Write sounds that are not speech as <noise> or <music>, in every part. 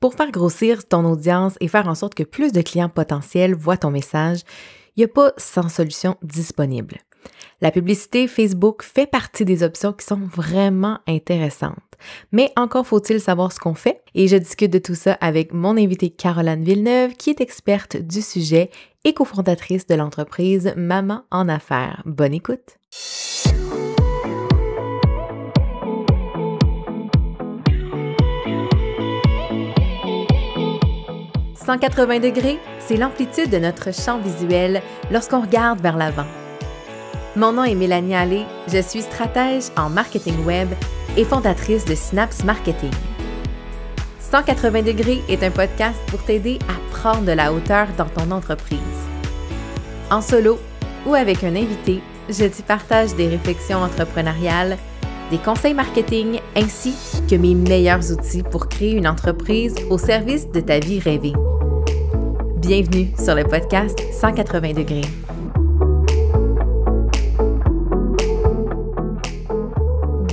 Pour faire grossir ton audience et faire en sorte que plus de clients potentiels voient ton message, il n'y a pas 100 solutions disponibles. La publicité Facebook fait partie des options qui sont vraiment intéressantes. Mais encore faut-il savoir ce qu'on fait et je discute de tout ça avec mon invitée Caroline Villeneuve qui est experte du sujet et cofondatrice de l'entreprise Maman en affaires. Bonne écoute! 180 degrés, c'est l'amplitude de notre champ visuel lorsqu'on regarde vers l'avant. Mon nom est Mélanie Allé, je suis stratège en marketing web et fondatrice de Synapse Marketing. 180 degrés est un podcast pour t'aider à prendre de la hauteur dans ton entreprise. En solo ou avec un invité, je t'y partage des réflexions entrepreneuriales, des conseils marketing ainsi que mes meilleurs outils pour créer une entreprise au service de ta vie rêvée. Bienvenue sur le podcast 180 degrés.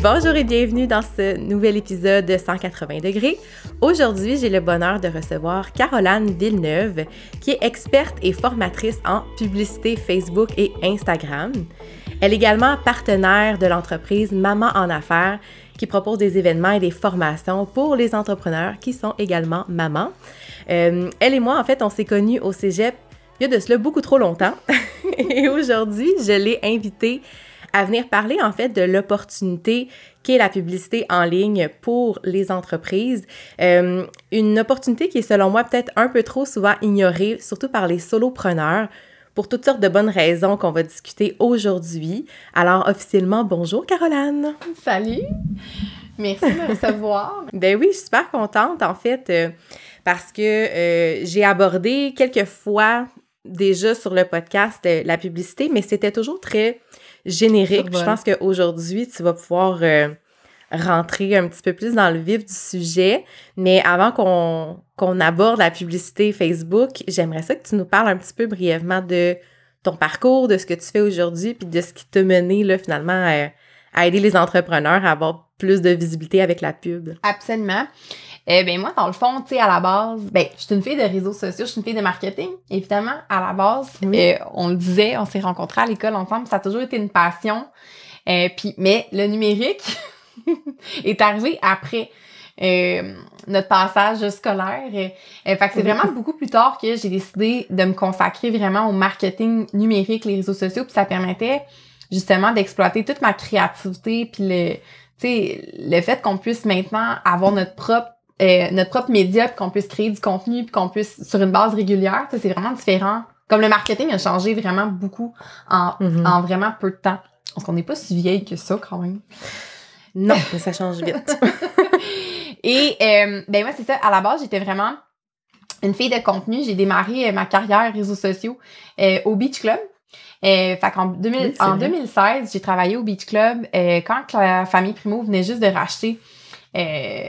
Bonjour et bienvenue dans ce nouvel épisode de 180 degrés. Aujourd'hui, j'ai le bonheur de recevoir Caroline Villeneuve, qui est experte et formatrice en publicité Facebook et Instagram. Elle est également partenaire de l'entreprise Maman en affaires, qui propose des événements et des formations pour les entrepreneurs qui sont également mamans. Euh, elle et moi, en fait, on s'est connus au cégep il y a de cela beaucoup trop longtemps. <laughs> et aujourd'hui, je l'ai invitée à venir parler, en fait, de l'opportunité qu'est la publicité en ligne pour les entreprises. Euh, une opportunité qui est, selon moi, peut-être un peu trop souvent ignorée, surtout par les solopreneurs pour toutes sortes de bonnes raisons qu'on va discuter aujourd'hui. Alors, officiellement, bonjour Caroline. Salut. Merci de me recevoir. <laughs> ben oui, je suis super contente, en fait. Euh, parce que euh, j'ai abordé quelques fois déjà sur le podcast euh, la publicité, mais c'était toujours très générique. Je pense qu'aujourd'hui, tu vas pouvoir euh, rentrer un petit peu plus dans le vif du sujet. Mais avant qu'on aborde la publicité Facebook, j'aimerais ça que tu nous parles un petit peu brièvement de ton parcours, de ce que tu fais aujourd'hui, puis de ce qui t'a mené là, finalement à, à aider les entrepreneurs à avoir plus de visibilité avec la pub. Absolument. Eh ben moi, dans le fond, tu sais, à la base, ben, je suis une fille de réseaux sociaux, je suis une fille de marketing, évidemment. À la base, euh, on le disait, on s'est rencontrés à l'école ensemble, ça a toujours été une passion. Euh, puis, mais le numérique <laughs> est arrivé après. Euh, notre passage scolaire. Euh, fait que c'est vraiment beaucoup plus tard que j'ai décidé de me consacrer vraiment au marketing numérique, les réseaux sociaux, puis ça permettait justement d'exploiter toute ma créativité, puis le, tu sais, le fait qu'on puisse maintenant avoir notre propre euh, notre propre média, puis qu'on puisse créer du contenu, puis qu'on puisse sur une base régulière, c'est vraiment différent. Comme le marketing a changé vraiment beaucoup en, mm-hmm. en vraiment peu de temps. Parce qu'on n'est pas si vieille que ça quand même. Non, mais ça change vite. <laughs> Et euh, ben moi c'est ça. À la base, j'étais vraiment une fille de contenu. J'ai démarré euh, ma carrière réseaux sociaux euh, au Beach Club. Euh, fait qu'en 2000, en 2016, j'ai travaillé au Beach Club euh, quand la famille Primo venait juste de racheter euh,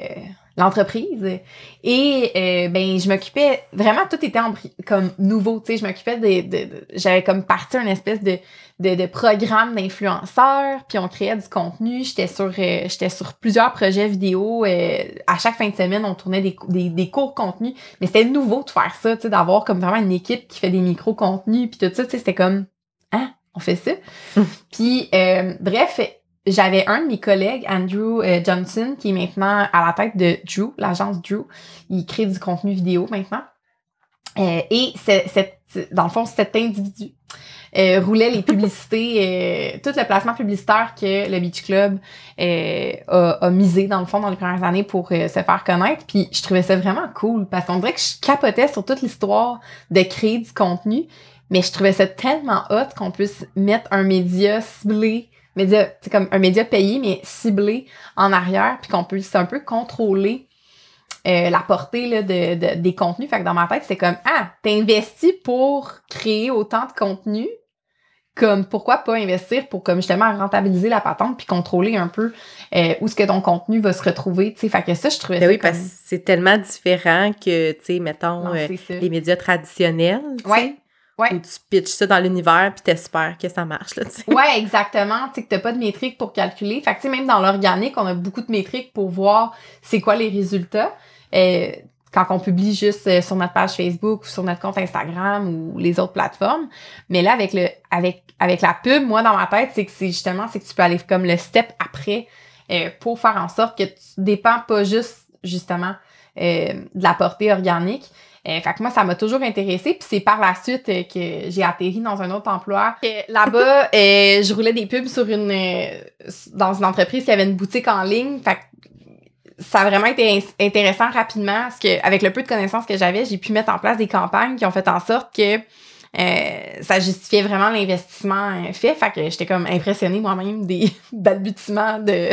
l'entreprise. Et euh, ben je m'occupais vraiment tout était comme nouveau, tu sais, je m'occupais de, de, j'avais comme parti une espèce de de, de programme d'influenceurs, puis on créait du contenu, j'étais sur euh, j'étais sur plusieurs projets vidéo euh, à chaque fin de semaine, on tournait des des, des cours contenu, mais c'était nouveau de faire ça, tu sais, d'avoir comme vraiment une équipe qui fait des micro contenus puis tout ça, tu sais, c'était comme hein, on fait ça? puis bref, j'avais un de mes collègues, Andrew euh, Johnson, qui est maintenant à la tête de Drew, l'agence Drew. Il crée du contenu vidéo maintenant. Euh, et c'est, dans le fond, cet individu euh, roulait les <laughs> publicités, tout le placement publicitaire que le Beach Club a, a, misé, dans le fond, dans les premières années pour se faire connaître. Puis je trouvais ça vraiment cool parce qu'on dirait que je capotais sur toute l'histoire de créer du contenu. Mais je trouvais ça tellement hot qu'on puisse mettre un média ciblé média, c'est comme un média payé, mais ciblé en arrière, puis qu'on puisse un peu contrôler euh, la portée là, de, des contenus. Fait que dans ma tête, c'est comme Ah, t'investis pour créer autant de contenu. Comme pourquoi pas investir pour comme justement rentabiliser la patente puis contrôler un peu euh, où ce que ton contenu va se retrouver, tu sais. Fait que ça, je trouvais ben oui, parce que c'est tellement différent que, tu sais, mettons, euh, les médias traditionnels, Ouais. Ouais. Ou tu pitches ça dans l'univers puis t'espères que ça marche, là, tu Ouais, exactement. Tu sais, que t'as pas de métriques pour calculer. Fait que, tu sais, même dans l'organique, on a beaucoup de métriques pour voir c'est quoi les résultats. Euh, quand on publie juste euh, sur notre page Facebook ou sur notre compte Instagram ou les autres plateformes. Mais là, avec le avec avec la pub, moi dans ma tête, c'est que c'est justement c'est que tu peux aller comme le step après euh, pour faire en sorte que tu dépends pas juste justement euh, de la portée organique. Euh, fait que moi, ça m'a toujours intéressé. Puis c'est par la suite que j'ai atterri dans un autre emploi. Là-bas, <laughs> je roulais des pubs sur une dans une entreprise qui avait une boutique en ligne. Fait que ça a vraiment été intéressant rapidement parce que avec le peu de connaissances que j'avais, j'ai pu mettre en place des campagnes qui ont fait en sorte que euh, ça justifiait vraiment l'investissement euh, fait. Fait que j'étais comme impressionnée moi-même des <laughs> balbutiements de,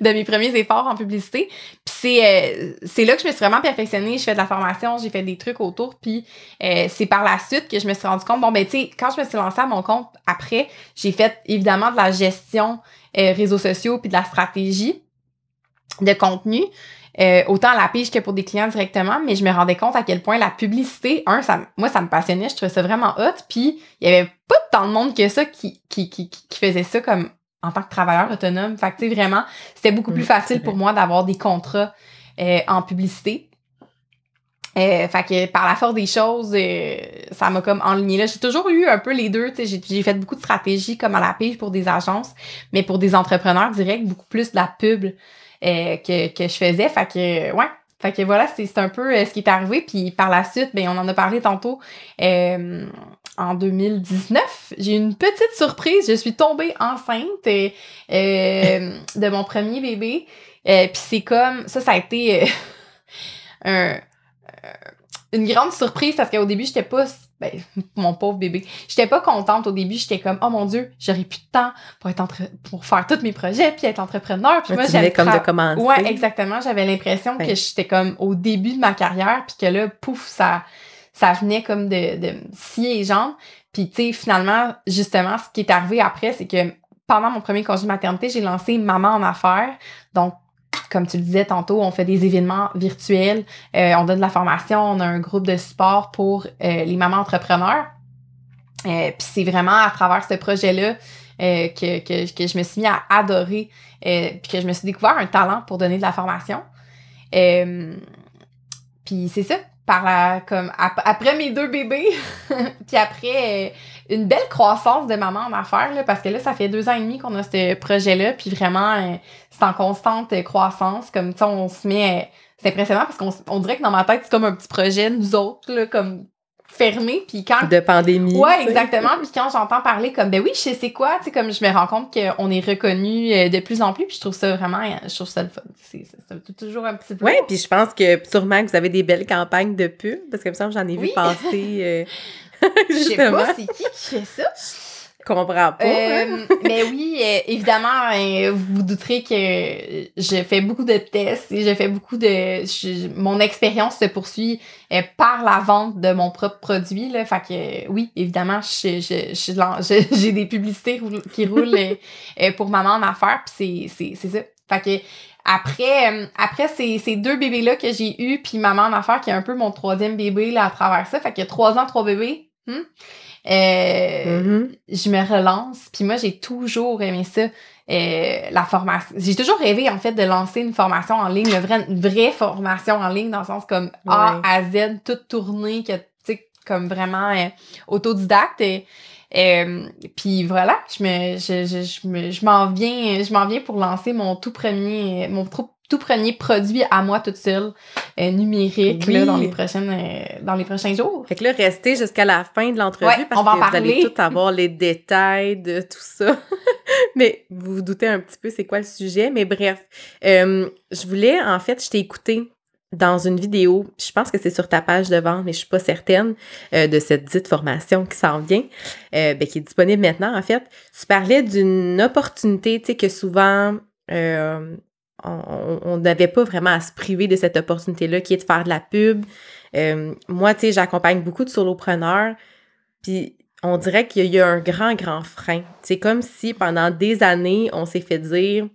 de mes premiers efforts en publicité. Puis c'est, euh, c'est là que je me suis vraiment perfectionnée. Je fais de la formation, j'ai fait des trucs autour. Puis c'est par la suite que je me suis rendu compte, bon, ben tu sais, quand je me suis lancée à mon compte, après, j'ai fait évidemment de la gestion réseaux sociaux puis de la stratégie de contenu, euh, autant à la pige que pour des clients directement, mais je me rendais compte à quel point la publicité, un, ça, moi, ça me passionnait, je trouvais ça vraiment hot, puis il y avait pas tant de monde que ça qui, qui, qui, qui faisait ça comme en tant que travailleur autonome. Fait que, tu sais, vraiment, c'était beaucoup plus facile pour moi d'avoir des contrats euh, en publicité. Euh, fait que par la force des choses, euh, ça m'a comme enligné là. J'ai toujours eu un peu les deux. tu sais J'ai fait beaucoup de stratégies comme à la pige pour des agences, mais pour des entrepreneurs directs, beaucoup plus de la pub. Euh, que, que je faisais. Fait que, ouais. Fait que voilà, c'est un peu euh, ce qui est arrivé. Puis par la suite, ben, on en a parlé tantôt. Euh, en 2019, j'ai eu une petite surprise. Je suis tombée enceinte <laughs> de mon premier bébé. Puis c'est comme ça, ça a été <laughs> un, une grande surprise parce qu'au début, j'étais pas ben, <laughs> mon pauvre bébé. J'étais pas contente au début, j'étais comme oh mon dieu, j'aurais plus de temps pour être entre... pour faire tous mes projets puis être entrepreneur. Puis moi j'avais comme de commencer. Ouais, exactement, j'avais l'impression que j'étais comme au début de ma carrière puis que là pouf ça ça venait comme de de scier les jambes. Puis tu sais finalement justement ce qui est arrivé après c'est que pendant mon premier congé de maternité, j'ai lancé Maman en affaires. Donc comme tu le disais tantôt, on fait des événements virtuels, euh, on donne de la formation, on a un groupe de support pour euh, les mamans entrepreneurs. Euh, Puis c'est vraiment à travers ce projet-là euh, que, que, que, je me suis mis à adorer, puis que je me suis découvert un talent pour donner de la formation. Puis c'est ça, par la, comme après mes deux bébés, <laughs> puis après euh, une belle croissance de maman en affaires, là, parce que là, ça fait deux ans et demi qu'on a ce projet-là, puis vraiment, euh, c'est en constante croissance, comme ça, on se met... Euh, c'est impressionnant parce qu'on on dirait que dans ma tête, c'est comme un petit projet, nous autres, là, comme fermé puis quand de pandémie ouais exactement puis quand j'entends parler comme ben oui je sais c'est quoi tu sais comme je me rends compte qu'on est reconnu euh, de plus en plus puis je trouve ça vraiment je trouve ça le fun c'est toujours un petit peu ouais puis je pense que sûrement que vous avez des belles campagnes de pub parce que ça j'en ai vu passer euh, <laughs> je sais pas c'est qui qui fait ça? Comprends pas. Euh, <laughs> mais oui, euh, évidemment, euh, vous vous douterez que je fais beaucoup de tests et je fais beaucoup de... mon expérience se poursuit par la vente de mon propre produit. Là, fait que oui, évidemment, <laughs> j'ai des publicités qui roulent pour maman en affaires, puis c'est ça. Fait que après, après ces, ces deux bébés-là que j'ai eus, puis maman en affaires qui est un peu mon troisième bébé là, à travers ça, fait que trois ans, trois bébés. Hmm? Euh, mm-hmm. Je me relance. Puis moi, j'ai toujours aimé ça. Euh, la formation. J'ai toujours rêvé, en fait, de lancer une formation en ligne, une vraie, une vraie formation en ligne, dans le sens comme A à Z, toute tournée, que, tu sais, comme vraiment euh, autodidacte. Et, euh, puis voilà, je me, je, je, je m'en viens, je m'en viens pour lancer mon tout premier, mon tout tout premier produit à moi toute seule euh, numérique là, dans les prochaines euh, dans les prochains jours. Fait que là restez jusqu'à la fin de l'entrevue parce que vous allez tout avoir les détails de tout ça. <laughs> mais vous vous doutez un petit peu c'est quoi le sujet mais bref, euh, je voulais en fait je t'ai écouté dans une vidéo, je pense que c'est sur ta page de vente, mais je suis pas certaine de cette dite formation qui s'en vient, ben, qui est disponible maintenant en fait. Tu parlais d'une opportunité, tu sais, que souvent on n'avait pas vraiment à se priver de cette opportunité-là qui est de faire de la pub. Euh, moi, tu sais, j'accompagne beaucoup de solopreneurs, puis on dirait qu'il y a un grand, grand frein. C'est comme si pendant des années, on s'est fait dire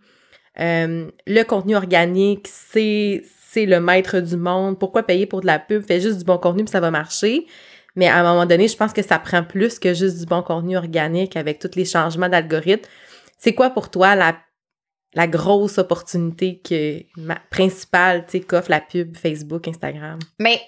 euh, le contenu organique, c'est le maître du monde. Pourquoi payer pour de la pub? Fais juste du bon contenu puis ça va marcher. Mais à un moment donné, je pense que ça prend plus que juste du bon contenu organique avec tous les changements d'algorithme. C'est quoi pour toi la la grosse opportunité que ma principale, tu sais, qu'offre la pub Facebook, Instagram? Mais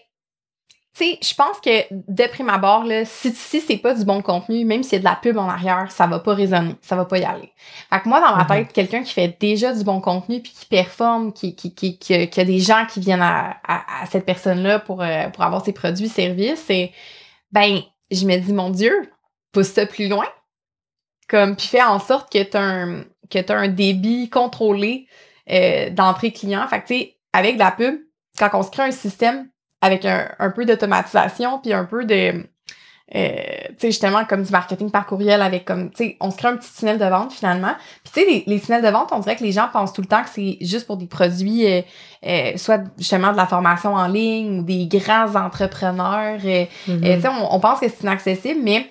tu sais, je pense que de prime abord, là, si, si c'est pas du bon contenu, même s'il y a de la pub en arrière, ça va pas résonner, ça va pas y aller. Fait que moi, dans ma Mhm. tête, quelqu'un qui fait déjà du bon contenu puis qui performe, qui, qui, qui, qui, a- qui a des gens qui viennent à, à, à cette personne-là pour, euh, pour avoir ses produits, services, et ben, je me dis, mon Dieu, pousse ça plus loin. Comme, puis fais en sorte que t'as un, que t'as un débit contrôlé euh, d'entrée client. Fait que, tu sais, avec de la pub, quand on se crée un système avec un, un peu d'automatisation puis un peu de euh, tu sais justement comme du marketing par courriel avec comme tu sais on se crée un petit tunnel de vente finalement puis tu sais les, les tunnels de vente on dirait que les gens pensent tout le temps que c'est juste pour des produits euh, euh, soit justement de la formation en ligne ou des grands entrepreneurs euh, euh, tu sais, on, on pense que c'est inaccessible, mais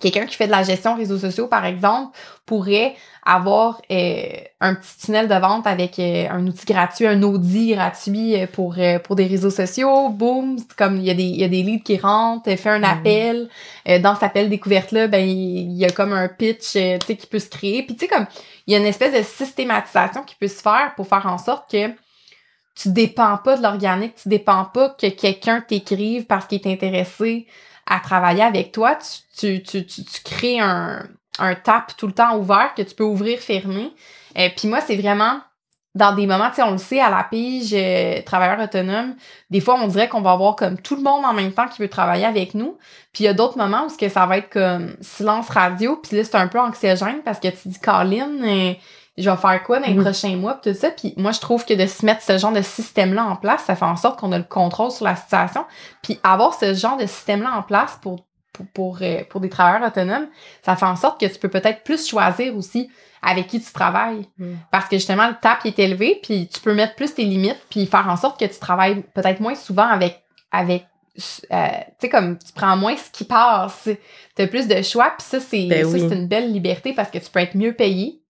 quelqu'un qui fait de la gestion réseaux sociaux, par exemple, pourrait avoir euh, un petit tunnel de vente avec euh, un outil gratuit, un Audi gratuit euh, pour, euh, pour des réseaux sociaux. Boum, comme il y, a des, il y a des leads qui rentrent, fait un Mhm. appel. Euh, dans cet appel découverte-là, ben il y a comme un pitch euh, tu sais, qui peut se créer. Puis tu sais, comme il y a une espèce de systématisation qui peut se faire pour faire en sorte que tu dépends pas de l'organique, tu dépends pas que quelqu'un t'écrive parce qu'il est intéressé à travailler avec toi. Tu, tu, tu, tu, crées un, un tap tout le temps ouvert que tu peux ouvrir, fermer. Et puis moi, c'est vraiment dans des moments, tu sais, on le sait, à la pige, euh, travailleur autonome, des fois, on dirait qu'on va avoir comme tout le monde en même temps qui veut travailler avec nous. Puis il y a d'autres moments où que ça va être comme silence radio, puis là, c'est un peu anxiogène parce que tu dis, Colin, euh, je vais faire quoi dans les Mhm. prochains mois, tout ça. Puis moi, je trouve que de se mettre ce genre de système-là en place, ça fait en sorte qu'on a le contrôle sur la situation. Puis avoir ce genre de système-là en place pour, pour, pour, euh, pour des travailleurs autonomes, ça fait en sorte que tu peux peut-être plus choisir aussi avec qui tu travailles. Mm. Parce que justement, le tap est élevé, puis tu peux mettre plus tes limites, puis faire en sorte que tu travailles peut-être moins souvent avec, avec euh, tu sais, comme tu prends moins ce qui passe. Tu as plus de choix, puis ça, c'est Ben oui. une belle liberté parce que tu peux être mieux payé.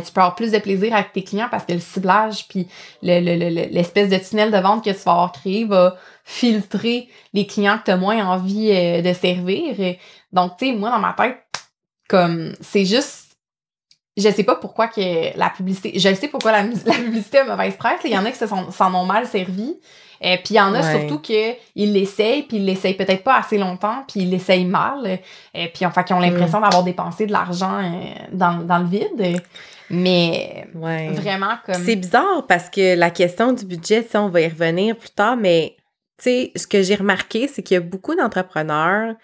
Tu peux avoir plus de plaisir avec tes clients parce que le ciblage puis le- le- le- l'espèce de tunnel de vente que tu vas avoir créé va filtrer les clients que tu as moins envie euh, de servir. Et Donc, tu sais, moi, dans ma tête, comme, c'est juste, je sais pas pourquoi que la publicité, je sais pourquoi la, <laughs> la publicité a mauvaise presse. Il y en a qui se s'en ont mal servi. Euh, puis il y en a Ouais. surtout que ils l'essayent, puis ils l'essayent peut-être pas assez longtemps, puis ils l'essayent mal. Euh, puis enfin, qui ont l'impression d'avoir dépensé de l'argent euh, dans, dans le vide. Mais Ouais. vraiment comme. C'est bizarre parce que la question du budget, on va y revenir plus tard, mais tu sais, ce que j'ai remarqué, c'est qu'il y a beaucoup d'entrepreneurs,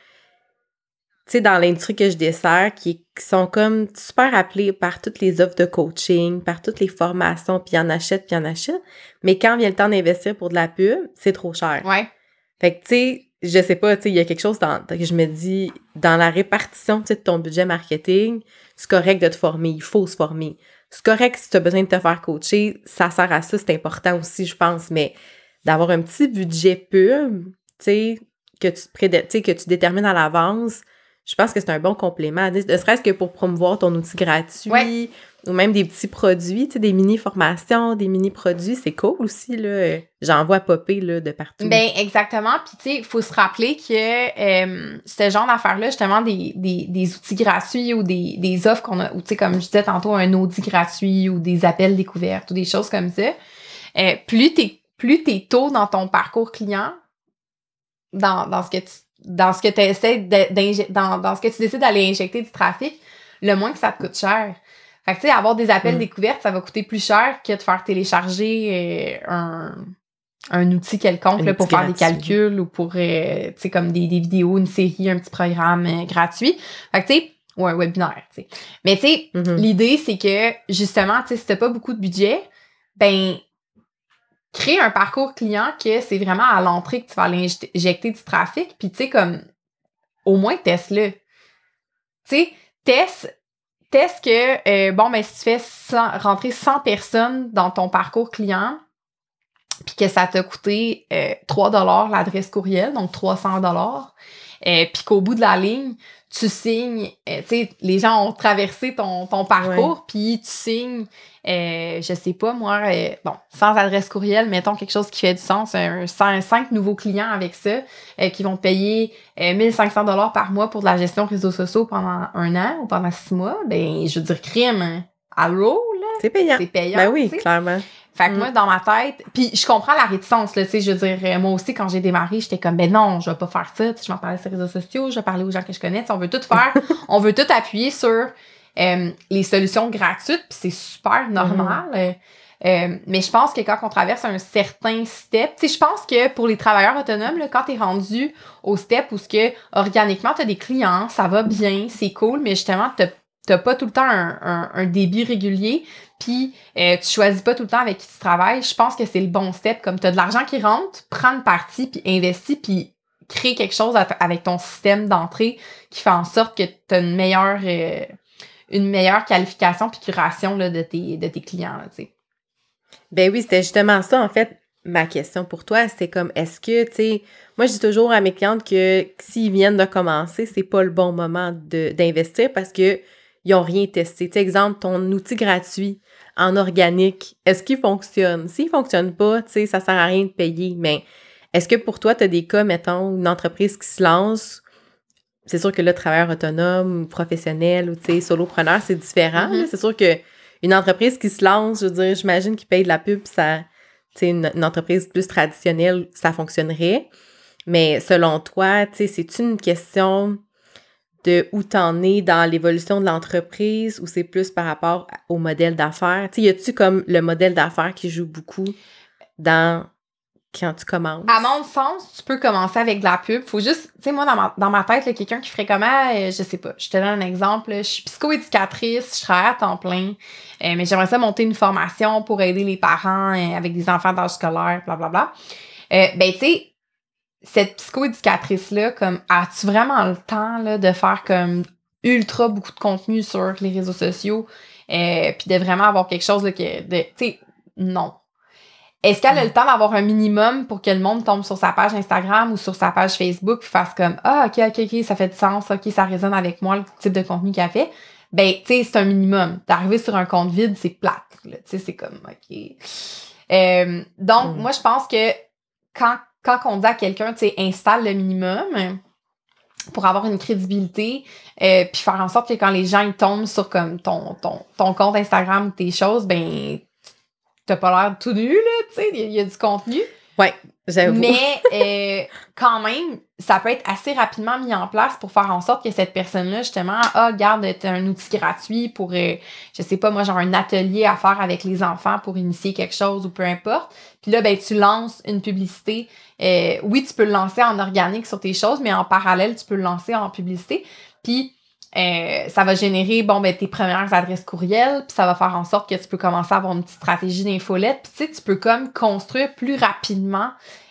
tu sais, dans l'industrie que je dessert, qui, qui sont comme super appelés par toutes les offres de coaching, par toutes les formations, puis ils en achètent, puis ils en achètent. Mais quand vient le temps d'investir pour de la pub, c'est trop cher. Ouais. Fait que, tu sais, je sais pas, tu sais, il y a quelque chose dans, que je me dis, dans la répartition, tu sais, de ton budget marketing, c'est correct de te former, il faut se former. C'est correct si tu as besoin de te faire coacher, ça sert à ça, c'est important aussi, je pense, mais d'avoir un petit budget pub, tu sais, que tu, prédé- que tu détermines à l'avance, je pense que c'est un bon complément. Ne serait-ce que pour promouvoir ton outil gratuit Ouais. Ou même des petits produits, tu sais, des mini-formations, des mini-produits, c'est cool aussi, là. J'en vois popper, là, de partout. Ben exactement. Puis tu sais, il faut se rappeler que euh, ce genre d'affaires-là, justement, des, des, des outils gratuits ou des, des offres qu'on a, ou tu sais, comme je disais tantôt, un Audi gratuit ou des appels découvertes ou des choses comme ça, euh, plus t'es plus t'es tôt dans ton parcours client, dans, dans ce que tu dans ce que tu essaies dans, dans ce que tu décides d'aller injecter du trafic, le moins que ça te coûte cher. Fait que tu sais, avoir des appels Mm. découvertes, ça va coûter plus cher que de faire télécharger euh, un un outil quelconque Un là, pour faire des calculs ou pour, euh, tu sais, comme des, des vidéos, une série, un petit programme euh, gratuit. Fait que, tu sais, ou un webinaire, tu sais. Mais, tu sais, Mhm. l'idée, c'est que, justement, tu sais, si t'as pas beaucoup de budget, ben, créer un parcours client que c'est vraiment à l'entrée que tu vas aller injecter du trafic, puis, tu sais, comme, au moins, teste-le. Tu sais, teste, teste que, euh, bon, ben, si tu fais 100 rentrer 100 personnes dans ton parcours client, puis que ça t'a coûté euh, 3 dollars l'adresse courriel, donc 300 dollars, euh, puis qu'au bout de la ligne, tu signes, euh, tu sais, les gens ont traversé ton, ton parcours, puis tu signes, euh, je sais pas moi, euh, bon, sans adresse courriel, mettons quelque chose qui fait du sens, un, 5 nouveaux clients avec ça, euh, qui vont te payer euh, 1500 dollars par mois pour de la gestion réseaux sociaux pendant un an ou pendant six mois, ben, je veux dire, crime, hein. allô, là? C'est payant. C'est payant. Ben oui, clairement. Fait que Mm. moi, dans ma tête, puis je comprends la réticence, là, tu sais, je veux dire, euh, moi aussi, quand j'ai démarré, j'étais comme, ben non, je vais pas faire ça, tu sais, je m'en parlais sur les réseaux sociaux, je vais parler aux gens que je connais, tu sais, on veut tout faire, <laughs> on veut tout appuyer sur euh, les solutions gratuites, puis c'est super normal. euh, euh, mais je pense que quand on traverse un certain step, tu sais, je pense que pour les travailleurs autonomes, là, quand t'es rendu au step où ce que organiquement t'as des clients, ça va bien, c'est cool, mais justement t'as t'as pas tout le temps un, un, débit régulier, puis euh, tu choisis pas tout le temps avec qui tu travailles. Je pense que c'est le bon step, comme t'as de l'argent qui rentre, prends une partie puis investis puis crée quelque chose avec ton système d'entrée qui fait en sorte que t'as une meilleure euh, une meilleure qualification puis curation là, de tes de tes clients, tu. Ben oui, c'était justement ça, en fait, ma question pour toi. C'était comme, est-ce que, tu sais, moi, je dis toujours à mes clientes que s'ils viennent de commencer, c'est pas le bon moment d'investir parce que ils ont rien testé. Tu exemple, ton outil gratuit en organique, est-ce qu'il fonctionne? S'il fonctionne pas, tu sais, ça sert à rien de payer. Mais est-ce que pour toi, tu as des cas, mettons, une entreprise qui se lance, c'est sûr que là, travailleur autonome, ou professionnel ou, tu sais, solopreneur, c'est différent. Mhm. là. C'est sûr que une entreprise qui se lance, je veux dire, j'imagine qu'ils payent de la pub, ça, tu sais, une, une entreprise plus traditionnelle, ça fonctionnerait. Mais selon toi, tu sais, c'est une question de où t'en es dans l'évolution de l'entreprise ou c'est plus par rapport au modèle d'affaires? Tu y a-tu comme le modèle d'affaires qui joue beaucoup dans quand tu commences? À mon sens, tu peux commencer avec de la pub. Faut juste, tu sais, moi, dans ma, dans ma tête, quelqu'un qui ferait comment, euh, je sais pas, je te donne un exemple. Je suis psychoéducatrice, je travaille à temps plein, euh, mais j'aimerais ça monter une formation pour aider les parents euh, avec des enfants d'âge scolaire, blablabla. Euh, ben, tu sais, cette psychoéducatrice-là, comme, as-tu vraiment le temps, là, de faire comme ultra beaucoup de contenu sur les réseaux sociaux, euh, puis de vraiment avoir quelque chose, là, que, de, tu sais, non. Est-ce qu'elle a le temps d'avoir un minimum pour que le monde tombe sur sa page Instagram ou sur sa page Facebook et fasse comme Ah, ok, ok, ok, ça fait du sens, ok, ça résonne avec moi, le type de contenu qu'elle fait? Ben, tu sais, c'est un minimum. D'arriver sur un compte vide, c'est plate. Tu sais, c'est comme OK. Euh, donc, Mm. moi, je pense que quand, quand on dit à quelqu'un, tu sais, installe le minimum pour avoir une crédibilité, euh, puis faire en sorte que quand les gens ils tombent sur comme ton, ton, ton compte Instagram tes choses, ben t'as pas l'air tout nu, là, tu sais, il y, y a du contenu. J'avoue. Mais euh, quand même, ça peut être assez rapidement mis en place pour faire en sorte que cette personne-là, justement, ah, garde, t'as un outil gratuit pour, euh, je sais pas, moi, genre un atelier à faire avec les enfants pour initier quelque chose ou peu importe. Puis là, ben, tu lances une publicité. Euh, oui, tu peux le lancer en organique sur tes choses, mais en parallèle, tu peux le lancer en publicité. Puis euh, ça va générer bon ben tes premières adresses courriels, puis ça va faire en sorte que tu peux commencer à avoir une petite stratégie d'infolette, puis tu sais tu peux comme construire plus rapidement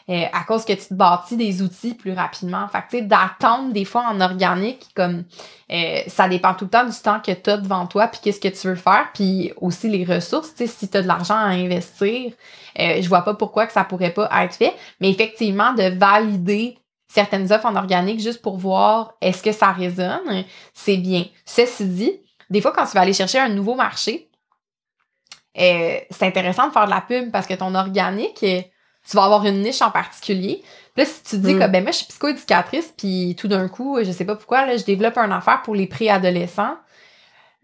euh, à cause que tu te bâtis des outils plus rapidement. Fait que tu sais d'attendre des fois en organique comme euh, ça dépend tout le temps du temps que tu as devant toi puis qu'est-ce que tu veux faire, puis aussi les ressources, tu sais si tu as de l'argent à investir, euh, je vois pas pourquoi que ça pourrait pas être fait, mais effectivement de valider certaines offres en organique juste pour voir est-ce que ça résonne, c'est bien. Ceci dit, des fois, quand tu vas aller chercher un nouveau marché, euh, c'est intéressant de faire de la pub parce que ton organique, tu vas avoir une niche en particulier. Puis là, si tu te dis Mm. que ben moi, je suis psychoéducatrice, puis tout d'un coup, je sais pas pourquoi, là, je développe un affaire pour les préadolescents,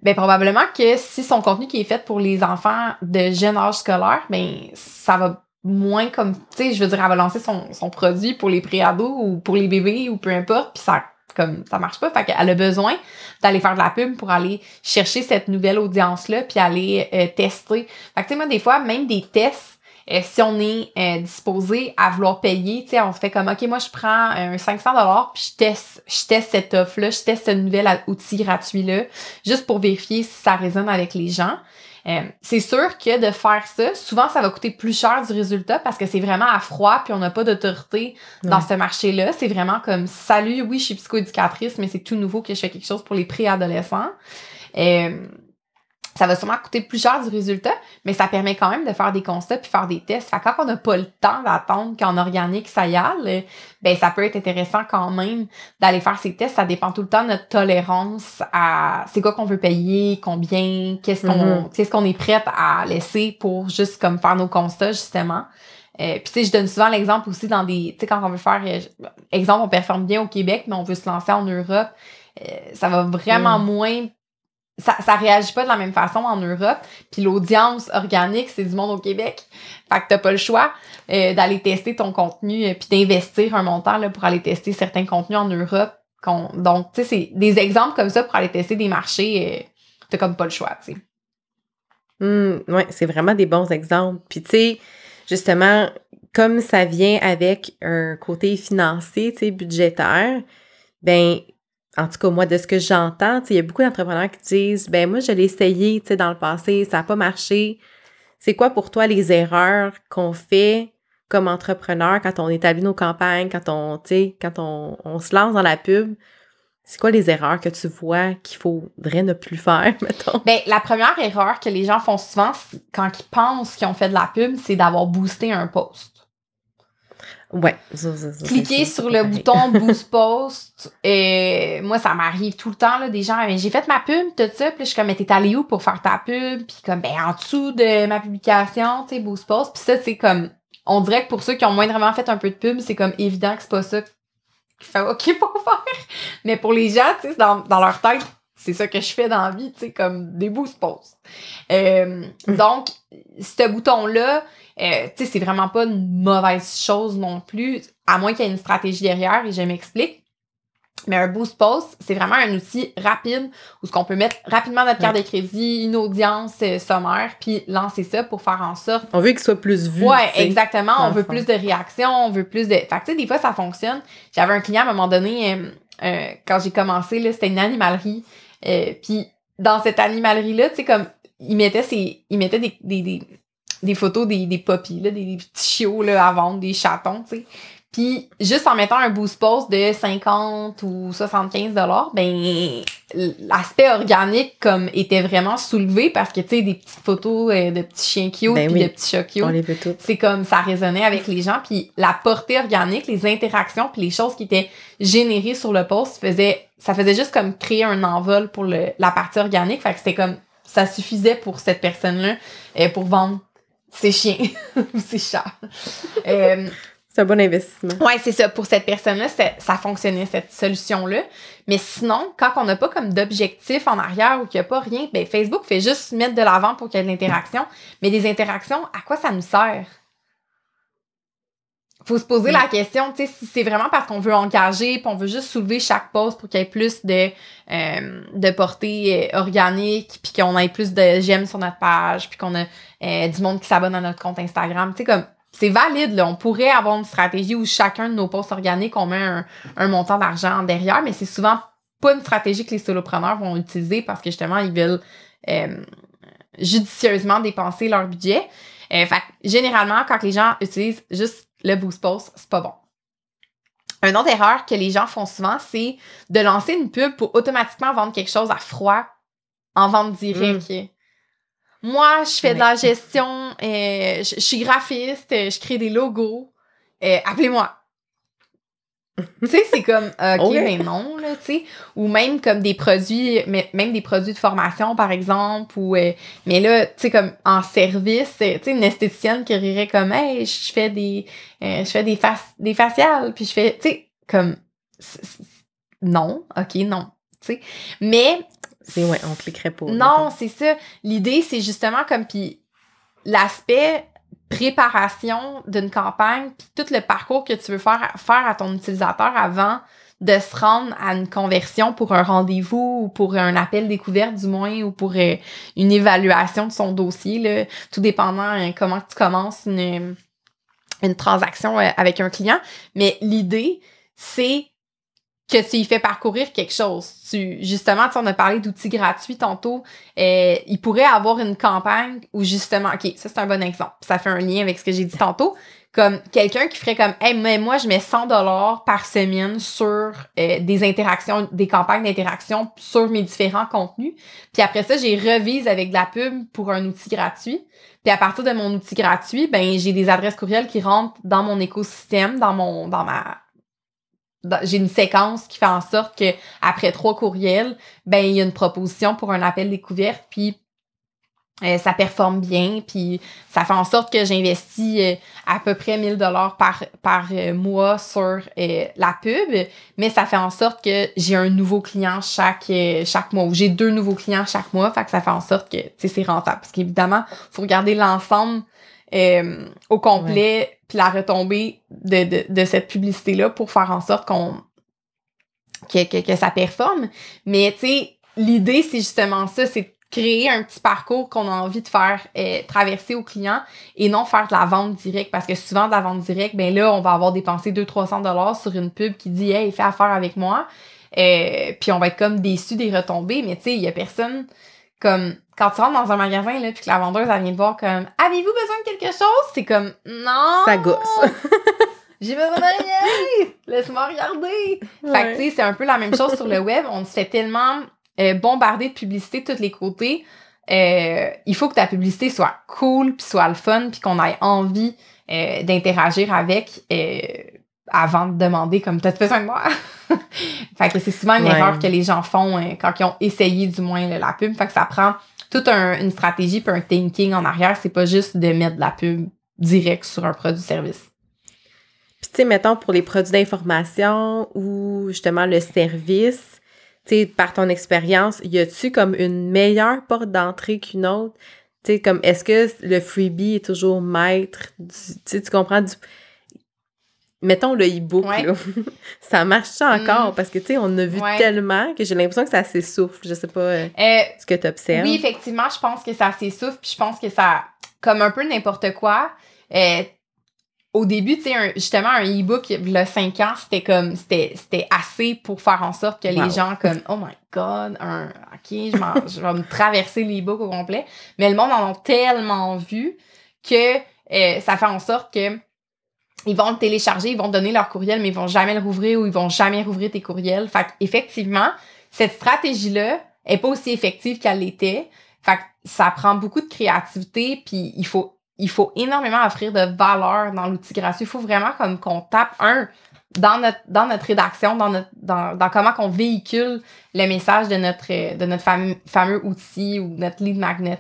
ben probablement que si son contenu qui est fait pour les enfants de jeune âge scolaire, ben ça va moins comme, tu sais, je veux dire, elle va lancer son, son produit pour les préados ou pour les bébés ou peu importe, puis ça comme ça marche pas, fait qu'elle a besoin d'aller faire de la pub pour aller chercher cette nouvelle audience-là puis aller euh, tester. Fait que tu sais, moi, des fois, même des tests, euh, si on est euh, disposé à vouloir payer, tu sais, on se fait comme, OK, moi, je prends un 500 puis je teste, je teste cette offre-là, je teste ce nouvel outil gratuit-là, juste pour vérifier si ça résonne avec les gens. Euh, c'est sûr que de faire ça, souvent, ça va coûter plus cher du résultat parce que c'est vraiment à froid puis on n'a pas d'autorité dans Ouais. ce marché-là. C'est vraiment comme, salut, oui, je suis psychoéducatrice, mais c'est tout nouveau que je fais quelque chose pour les préadolescents. Euh, ça va sûrement coûter plus cher du résultat, mais ça permet quand même de faire des constats puis faire des tests. Fait que quand on n'a pas le temps d'attendre qu'en organique ça y aille, ben ça peut être intéressant quand même d'aller faire ces tests. Ça dépend tout le temps de notre tolérance à c'est quoi qu'on veut payer, combien, qu'est-ce qu'on qu'est-ce qu'on est prête à laisser pour juste comme faire nos constats justement. Euh, puis tu sais, je donne souvent l'exemple aussi dans des, tu sais, quand on veut faire, euh, exemple, on performe bien au Québec, mais on veut se lancer en Europe, euh, ça va vraiment Mm. moins ça, ça réagit pas de la même façon en Europe. Puis l'audience organique, c'est du monde au Québec. Fait que t'as pas le choix euh, d'aller tester ton contenu euh, puis d'investir un montant là, pour aller tester certains contenus en Europe. Donc, tu sais, c'est des exemples comme ça pour aller tester des marchés. Euh, t'as comme pas le choix, tu sais. Mmh, oui, c'est vraiment des bons exemples. Puis, tu sais, justement, comme ça vient avec un côté financier, tu sais, budgétaire, ben en tout cas, moi, de ce que j'entends, il y a beaucoup d'entrepreneurs qui disent ben moi, je l'ai essayé dans le passé, ça n'a pas marché. C'est quoi pour toi les erreurs qu'on fait comme entrepreneur quand on établit nos campagnes, quand on, quand on, on, se lance dans la pub? C'est quoi les erreurs que tu vois qu'il faudrait ne plus faire, <laughs> mettons? Ben, la première erreur que les gens font souvent quand ils pensent qu'ils ont fait de la pub, c'est d'avoir boosté un post. Ouais. Cliquez sur le bouton <laughs> Boost Post. Et moi, ça m'arrive tout le temps, là, des gens, j'ai fait ma pub, tout ça, puis je suis comme, mais t'es allé où pour faire ta pub? Puis comme, ben, en dessous de ma publication, tu sais, Boost Post. Puis ça, c'est comme, on dirait que pour ceux qui ont moindrement fait un peu de pub, c'est comme évident que c'est pas ça qu'il fait OK pour faire. Mais pour les gens, tu sais, dans, dans leur tête, c'est ça que je fais dans la vie, tu sais, comme des boost posts. Euh, donc, ce bouton-là, euh, tu sais, c'est vraiment pas une mauvaise chose non plus, à moins qu'il y ait une stratégie derrière, et je m'explique. Mais un boost post, c'est vraiment un outil rapide où ce qu'on peut mettre rapidement notre carte de crédit, une audience euh, sommaire, puis lancer ça pour faire en sorte. On veut qu'il soit plus vu. Ouais, exactement. On veut plus de réactions, on veut plus de. Fait que tu sais, des fois ça fonctionne. J'avais un client à un moment donné, euh, quand j'ai commencé, là, c'était une animalerie. Puis dans cette animalerie-là, tu sais, comme il mettait ses. Il mettait des, des des photos des, des puppies, là, des, petits chiots là, à vendre, des chatons, tu sais. Puis juste en mettant un boost post de 50 ou 75 dollars, ben l'aspect organique comme était vraiment soulevé parce que tu sais des petites photos euh, de petits chiens cute ben puis de petits chats. C'est comme ça résonnait avec les gens puis la portée organique, les interactions puis les choses qui étaient générées sur le post faisait ça faisait juste comme créer un envol pour le, la partie organique, fait que c'était comme ça suffisait pour cette personne là euh, pour vendre c'est chien <laughs> ou c'est chat. <laughs> Euh, c'est un bon investissement. Ouais, c'est ça. Pour cette personne-là, ça fonctionnait, cette solution-là. Mais sinon, quand on n'a pas comme d'objectif en arrière ou qu'il n'y a pas rien, ben Facebook fait juste mettre de l'avant pour qu'il y ait de l'interaction. Mais des interactions, à quoi ça nous sert? Faut se poser la question, tu sais, si c'est vraiment parce qu'on veut engager, puis on veut juste soulever chaque poste pour qu'il y ait plus de, euh, de portée euh, organique, puis qu'on ait plus de j'aime sur notre page, puis qu'on a euh, du monde qui s'abonne à notre compte Instagram. Tu sais, comme, c'est valide, là. On pourrait avoir une stratégie où chacun de nos posts organiques, on met un, un montant d'argent derrière, mais c'est souvent pas une stratégie que les solopreneurs vont utiliser parce que justement, ils veulent judicieusement dépenser leur budget. fait généralement, quand les gens utilisent juste le boost post, c'est pas bon. Une autre erreur que les gens font souvent, c'est de lancer une pub pour automatiquement vendre quelque chose à froid en vente directe. Mm. Moi, je fais de la gestion, euh, je, suis graphiste, je crée des logos. Euh, appelez-moi tu sais, c'est comme, <laughs> OK, mais non, là, tu sais. Ou même comme des produits, même des produits de formation, par exemple. Ou, euh, mais là, tu sais, comme en service, tu sais, une esthéticienne qui rirait comme, hey, je fais des, euh, je fais des, des faciales, puis je fais, tu sais, comme, non, OK, non, tu sais. Mais. C'est, ouais, on cliquerait pas. Non, c'est ça. L'idée, c'est justement comme, puis l'aspect préparation d'une campagne, puis tout le parcours que tu veux faire, faire à ton utilisateur avant de se rendre à une conversion pour un rendez-vous ou pour un appel découverte du moins ou pour euh, une évaluation de son dossier, là, tout dépendant euh, comment tu commences une, une transaction euh, avec un client. Mais l'idée, c'est que tu y fais parcourir quelque chose. Tu, justement, tu on a parlé d'outils gratuits tantôt. Euh, il pourrait avoir une campagne où justement, OK, ça c'est un bon exemple. Ça fait un lien avec ce que j'ai dit tantôt. Comme quelqu'un qui ferait comme, hey, mais moi, je mets 100 dollars par semaine sur euh, des interactions, des campagnes d'interaction sur mes différents contenus. Puis après ça, j'ai revise avec de la pub pour un outil gratuit. Puis à partir de mon outil gratuit, ben j'ai des adresses courriels qui rentrent dans mon écosystème, dans mon, dans ma, j'ai une séquence qui fait en sorte que après trois courriels, ben il y a une proposition pour un appel découverte, puis euh, ça performe bien, puis ça fait en sorte que j'investis euh, à peu près 1000 dollars par, par euh, mois sur la pub, mais ça fait en sorte que j'ai un nouveau client chaque, chaque mois, ou j'ai deux nouveaux clients chaque mois, ça fait en sorte que c'est rentable. Parce qu'évidemment, faut regarder l'ensemble au complet, puis la retombée de, de, de cette publicité-là pour faire en sorte qu'on que, que, que ça performe. Mais tu sais, l'idée, c'est justement ça, c'est créer un petit parcours qu'on a envie de faire euh, traverser aux clients et non faire de la vente directe. Parce que souvent de la vente directe ben là on va avoir dépensé 200 300 dollars sur une pub qui dit hey fais affaire avec moi. Euh, puis on va être comme déçu des retombées. Mais tu sais il y a personne comme quand tu rentres dans un magasin là puis que la vendeuse elle vient te voir comme avez-vous besoin de quelque chose c'est comme non ça gosse <laughs> j'ai besoin de rien! Laisse-moi regarder! Fait que tu sais c'est un peu la même chose sur le web. On se fait tellement euh, bombarder de publicité de tous les côtés, euh, il faut que ta publicité soit cool, puis soit le fun, puis qu'on ait envie euh, d'interagir avec avant de demander comme t'as besoin de moi? <laughs> fait que c'est souvent une erreur que les gens font quand ils ont essayé du moins la pub. Fait que ça prend toute une stratégie puis un thinking en arrière. C'est pas juste de mettre de la pub direct sur un produit-service. Puis tu sais, mettons pour les produits d'information ou justement le service, tu par ton expérience, y a-tu comme une meilleure porte d'entrée qu'une autre? Tu sais, comme, est-ce que le freebie est toujours maître du, tu comprends, du, mettons le e-book, là. <laughs> ça marche ça encore? Mm. Parce que, tu sais, on a vu tellement que j'ai l'impression que ça s'essouffle. Je sais pas euh, euh, ce que tu observes. Oui, effectivement, je pense que ça s'essouffle, puis je pense que ça, comme un peu n'importe quoi, euh, au début, tu sais, justement, un e-book, le 5 ans, c'était comme, c'était assez pour faire en sorte que les gens, comme, oh my god, un, ok, je, je vais me traverser l'e-book au complet. Mais le monde en a tellement vu que ça fait en sorte que ils vont le télécharger, ils vont donner leur courriel, mais ils vont jamais le rouvrir ou ils vont jamais rouvrir tes courriels. Fait effectivement, cette stratégie-là est pas aussi effective qu'elle l'était. Fait que ça prend beaucoup de créativité, puis il faut il faut énormément offrir de valeur dans l'outil gratuit. Il faut vraiment comme qu'on tape un dans notre dans notre rédaction, dans notre dans, dans comment qu'on véhicule le message de notre de notre fameux, fameux outil ou notre lead magnet,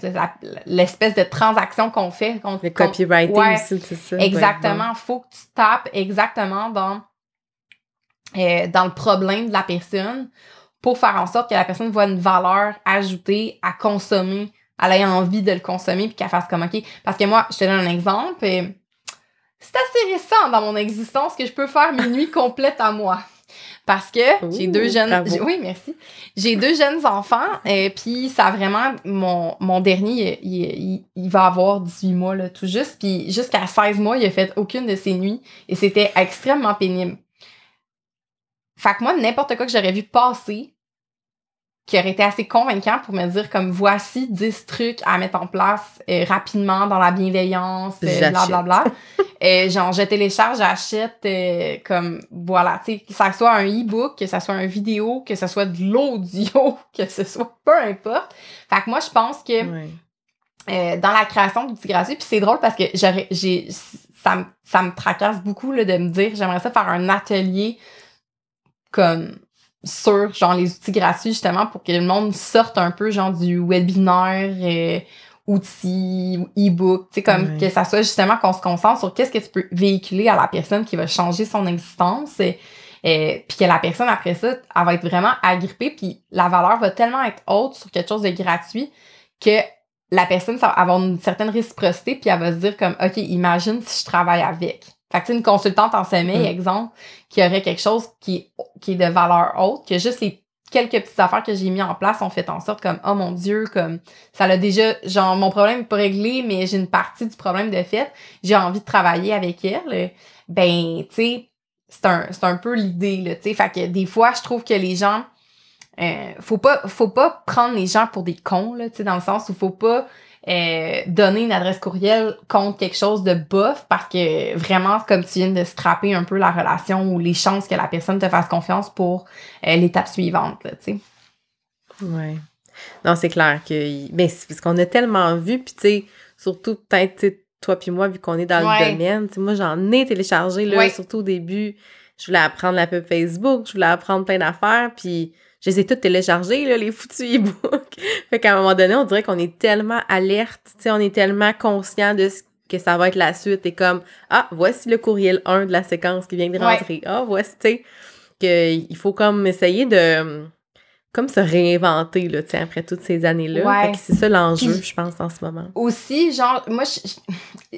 l'espèce de transaction qu'on fait. le copywriting aussi, c'est ça. Exactement. Il faut que tu tapes exactement dans euh, dans le problème de la personne pour faire en sorte que la personne voit une valeur ajoutée à consommer elle ait envie de le consommer puis qu'elle fasse comme OK. Parce que moi, je te donne un exemple. C'est assez récent dans mon existence que je peux faire mes nuits complètes à moi. Parce que j'ai deux jeunes. Oui, merci. J'ai deux jeunes enfants, et puis ça vraiment. Mon, mon dernier, il, il, va avoir 18 mois, là, tout juste. Puis jusqu'à 16 mois, il a fait aucune de ses nuits et c'était extrêmement pénible. Fait que moi, n'importe quoi que j'aurais vu passer, qui aurait été assez convaincant pour me dire comme voici 10 trucs à mettre en place euh, rapidement dans la bienveillance, euh, blablabla. <laughs> euh, genre, je télécharge, j'achète euh, comme voilà, tu sais, que ça soit un e-book, que ça soit une vidéo, que ce soit de l'audio, <laughs> que ce soit peu importe. Fait que moi, je pense que dans la création d'outils gratuits, puis c'est drôle parce que j'aurais j'ai ça me ça me tracasse beaucoup là, de me dire j'aimerais ça faire un atelier comme sur genre les outils gratuits justement pour que le monde sorte un peu genre du webinaire euh, outils e-book tu sais comme que ça soit justement qu'on se concentre sur qu'est-ce que tu peux véhiculer à la personne qui va changer son existence et, euh, puis que la personne après ça elle va être vraiment agrippée puis la valeur va tellement être haute sur quelque chose de gratuit que la personne ça va avoir une certaine réciprocité puis elle va se dire comme OK imagine si je travaille avec fait que, une consultante en sommeil, mm. exemple, qui aurait quelque chose qui, qui est de valeur haute, que juste les quelques petites affaires que j'ai mis en place ont fait en sorte comme, oh mon Dieu, comme, ça l'a déjà, genre, mon problème est pas réglé, mais j'ai une partie du problème de fait, j'ai envie de travailler avec elle. Ben, tu sais, c'est un, c'est un peu l'idée, là, tu sais. Fait que des fois, je trouve que les gens, euh, faut pas, faut pas prendre les gens pour des cons, là, tu sais, dans le sens où faut pas, euh, donner une adresse courriel contre quelque chose de bof parce que vraiment, comme tu viens de scraper un peu la relation ou les chances que la personne te fasse confiance pour euh, l'étape suivante, tu sais. Ouais. Non, c'est clair que. Mais c'est parce qu'on a tellement vu, puis tu sais, surtout peut-être, toi puis moi, vu qu'on est dans le domaine, moi, j'en ai téléchargé, là, surtout au début. Je voulais apprendre la pub Facebook, je voulais apprendre plein d'affaires, puis je les ai toutes téléchargés, là, les foutus e-books. <laughs> fait qu'à un moment donné, on dirait qu'on est tellement alerte, tu sais, on est tellement conscient de ce que ça va être la suite et comme, ah, voici le courriel 1 de la séquence qui vient de rentrer. Ah, voici, tu sais, qu'il faut comme essayer de comme se réinventer, là, après toutes ces années-là. C'est ça l'enjeu, je pense, en ce moment. Aussi, genre, moi, je,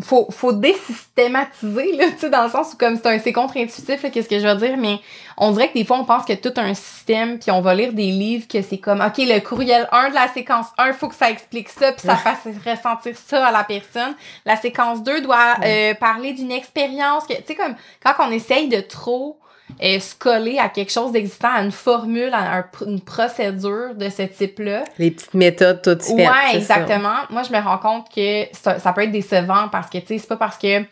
faut, faut désystématiser, là, tu sais, dans le sens où, comme c'est contre-intuitif, qu'est-ce que je veux dire, mais on dirait que des fois, on pense que tout un système, puis on va lire des livres que c'est comme, OK, le courriel 1 de la séquence 1, faut que ça explique ça, puis ça fasse ressentir ça à la personne. La séquence 2 doit euh, parler d'une expérience, tu sais, comme, quand on essaye de trop est se coller à quelque chose d'existant, à une formule, à une procédure de ce type-là? Les petites méthodes toutes faites. Ouais, exactement. Moi, je me rends compte que ça, peut être décevant parce que, tu sais, c'est pas parce que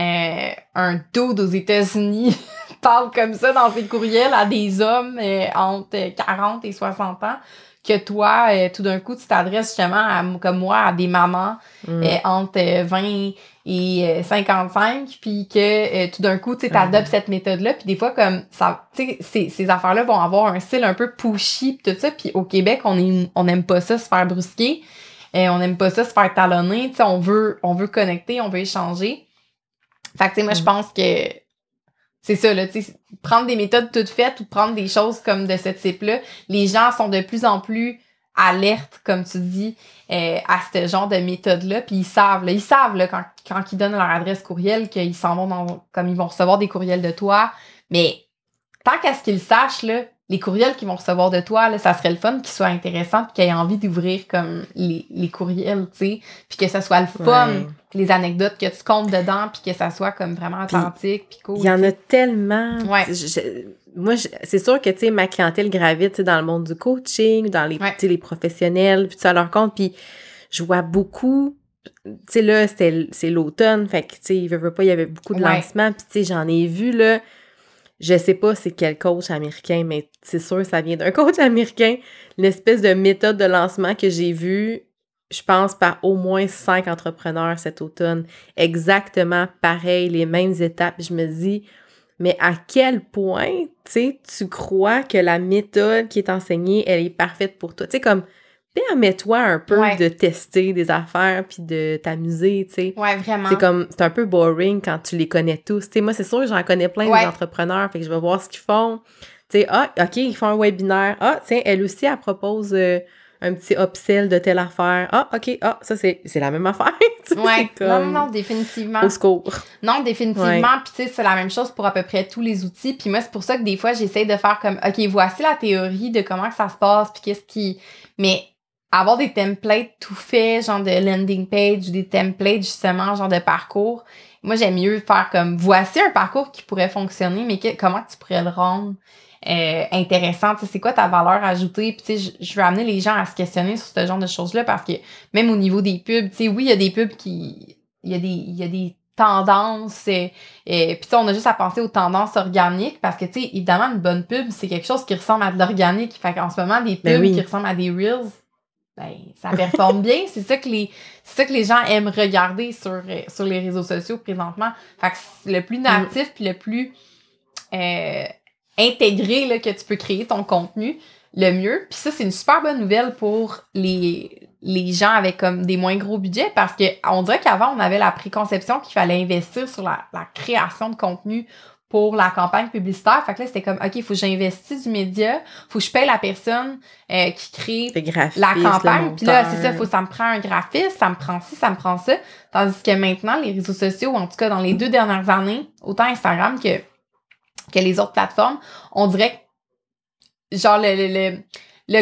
euh, un dude aux États-Unis <laughs> parle comme ça dans ses courriels à des hommes euh, entre 40 et 60 ans que toi, euh, tout d'un coup, tu t'adresses justement à, comme moi à des mamans mm. entre 20 et 55 euh, puis que euh, tout d'un coup tu adoptes cette méthode là puis des fois comme ça tu sais ces, ces affaires là vont avoir un style un peu pushy pis tout ça puis au Québec on est on aime pas ça se faire brusquer et on aime pas ça se faire talonner tu sais on veut on veut connecter on veut échanger fait que tu sais moi je mm. pense que c'est ça là tu sais prendre des méthodes toutes faites ou prendre des choses comme de ce type là les gens sont de plus en plus alerte, comme tu dis, euh, à ce genre de méthode-là. Puis ils savent, là, ils savent là, quand, quand ils donnent leur adresse courriel qu'ils s'en vont dans, comme ils vont recevoir des courriels de toi. Mais tant qu'à ce qu'ils sachent, là, les courriels qu'ils vont recevoir de toi, là, ça serait le fun qu'ils soient intéressants puis qu'ils aient envie d'ouvrir comme les, les courriels, tu sais, puis que ça soit le fun, les anecdotes que tu comptes dedans puis que ça soit comme vraiment authentique puis cool. Il y en a tellement. Ouais. Moi, c'est sûr que, tu sais, ma clientèle gravite dans le monde du coaching, dans les, les professionnels, puis ça leur compte, puis je vois beaucoup tu sais, là, c'est l'automne, fait que, tu sais, il veut pas, il y avait beaucoup de lancements, puis tu sais, j'en ai vu, là, je sais pas c'est quel coach américain, mais c'est sûr ça vient d'un <laughs> coach américain. L'espèce de méthode de lancement que j'ai vue, je pense, par au moins cinq entrepreneurs cet automne. Exactement pareil, les mêmes étapes. Je me dis, mais à quel point, tu sais, tu crois que la méthode qui est enseignée, elle est parfaite pour toi? Tu sais, comme permets-toi un peu de tester des affaires puis de t'amuser, tu sais. Ouais, vraiment. C'est comme, c'est un peu boring quand tu les connais tous. Tu sais, moi, c'est sûr, j'en connais plein des entrepreneurs, fait que je vais voir ce qu'ils font. Tu sais, ah, OK, ils font un webinaire. Ah, tiens, elle aussi, elle propose euh, un petit upsell de telle affaire. Ah, OK, ah, ça, c'est, la même affaire. <laughs> ouais, non, non, définitivement. Au secours. Non, définitivement. Puis, tu sais, c'est la même chose pour à peu près tous les outils. Puis moi, c'est pour ça que des fois, j'essaie de faire comme, OK, voici la théorie de comment que ça se passe, puis qu'est-ce qui... Mais avoir des templates tout faits, genre de landing page, des templates justement, genre de parcours. Moi, j'aime mieux faire comme voici un parcours qui pourrait fonctionner, mais comment tu pourrais le rendre? Euh, intéressant? C'est quoi ta valeur ajoutée? Puis, tu sais, je veux amener les gens à se questionner sur ce genre de choses-là parce que même au niveau des pubs, tu sais, oui, il y a des pubs qui. Il y a des. Il y a des tendances et, et puis on a juste à penser aux tendances organiques parce que tu sais évidemment une bonne pub c'est quelque chose qui ressemble à de l'organique fait qu'en ce moment des ben pubs qui ressemblent à des reels ben, ça performe <laughs> bien. C'est ça que les, c'est ça que les gens aiment regarder sur, euh, sur les réseaux sociaux présentement. Fait que le plus natif puis le plus euh, intégré là, que tu peux créer ton contenu, le mieux. Puis ça, c'est une super bonne nouvelle pour les, les gens avec comme des moins gros budgets parce que on dirait qu'avant, on avait la préconception qu'il fallait investir sur la, la création de contenu pour la campagne publicitaire. Fait que là, c'était comme, OK, il faut que j'investisse du média, faut que je paye la personne euh, qui crée la campagne. Puis là, c'est ça, faut, ça me prend un graphiste, ça me prend ci, ça me prend ça. Tandis que maintenant, les réseaux sociaux, en tout cas dans les deux dernières années, autant Instagram que, que les autres plateformes, on dirait genre, le, le le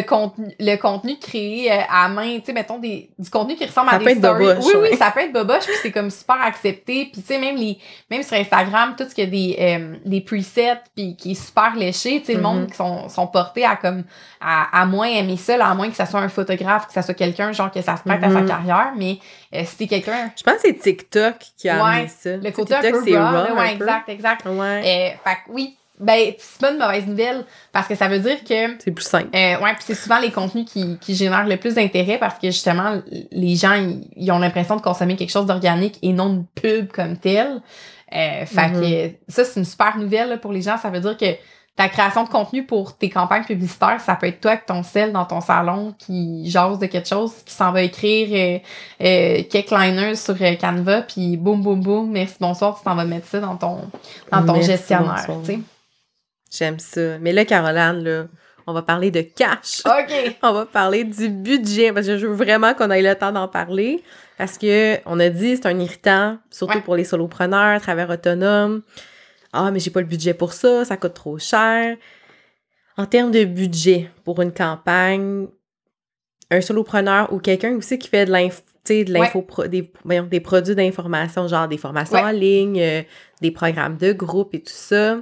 contenu, le contenu créé euh, à main, tu sais, mettons des, du contenu qui ressemble à des stories. oui, oui, ça peut être boboche, puis c'est comme super accepté. Puis tu sais, même les, même sur Instagram, tout ce qui a des, euh, des presets, puis qui est super léché, tu sais, le monde mm-hmm. qui sont, sont portés à comme, à, à moins aimer ça, à moins que ça soit un photographe, que ça soit quelqu'un, genre que ça se prête à sa mm-hmm. carrière, mais euh, si quelqu'un... Je pense que c'est TikTok qui a ouais, ça. Le côté TikTok, un peu raw, ouais, exact, exact. Ouais. Euh, fait que oui, ben, c'est pas une mauvaise nouvelle parce que ça veut dire que. C'est plus simple. Euh, ouais, puis c'est souvent les contenus qui, qui génèrent le plus d'intérêt parce que justement, les gens, ils ont l'impression de consommer quelque chose d'organique et non de pub comme tel. Euh, fait que mm-hmm. ça, c'est une super nouvelle pour les gens. Ça veut dire que ta création de contenu pour tes campagnes publicitaires, ça peut être toi avec ton sel dans ton salon qui jase de quelque chose, qui s'en va écrire euh, euh, quelques liners sur euh, Canva, puis boum, boum, boum, merci, bonsoir, tu t'en vas mettre ça dans ton, dans ton gestionnaire. J'aime ça. Mais là, Caroline, là, on va parler de cash. <laughs> OK. <laughs> on va parler du budget, parce que je veux vraiment qu'on ait le temps d'en parler, parce que on a dit c'est un irritant, surtout pour les solopreneurs, travailleurs autonomes. Ah, mais j'ai pas le budget pour ça, ça coûte trop cher. En termes de budget pour une campagne, un solopreneur ou quelqu'un aussi qui fait de l'info, de l'info, des, des, produits d'information, genre des formations en ligne, euh, des programmes de groupe et tout ça.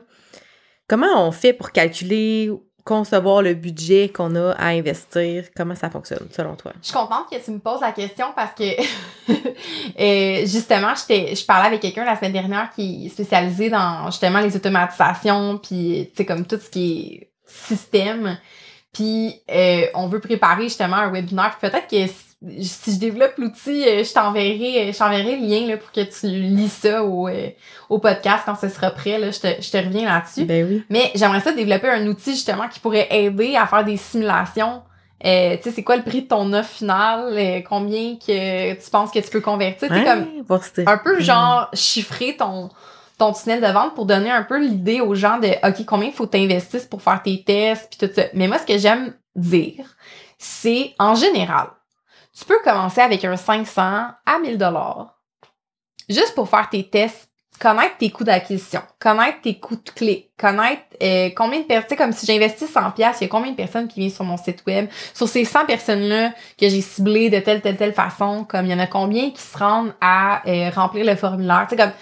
Comment on fait pour calculer, concevoir le budget qu'on a à investir? Comment ça fonctionne, selon toi? Je suis contente que tu me poses la question parce que, <laughs> euh, justement, je parlais avec quelqu'un la semaine dernière qui est spécialisé dans, justement, les automatisations, puis, tu sais, comme tout ce qui est système. Puis, euh, on veut préparer, justement, un webinaire. Peut-être que si je développe l'outil, euh, je t'enverrai, euh, je t'enverrai le lien là, pour que tu lis ça au, euh, au podcast quand ce sera prêt. Là, je, te, je te reviens là-dessus. Ben oui. Mais j'aimerais ça développer un outil justement qui pourrait aider à faire des simulations. Euh, tu sais, c'est quoi le prix de ton offre finale? combien que tu penses que tu peux convertir? Ouais, comme un peu genre chiffrer ton ton tunnel de vente pour donner un peu l'idée aux gens de OK, combien il faut t'investir pour faire tes tests puis tout ça. Mais moi, ce que j'aime dire, c'est en général, tu peux commencer avec un 500 à 1000 dollars juste pour faire tes tests, connaître tes coûts d'acquisition, connaître tes coûts de clé, connaître euh, combien de personnes, comme si j'investis 100 pièces, il y a combien de personnes qui viennent sur mon site web, sur ces 100 personnes-là que j'ai ciblées de telle, telle, telle façon, comme il y en a combien qui se rendent à euh, remplir le formulaire, tu sais, comme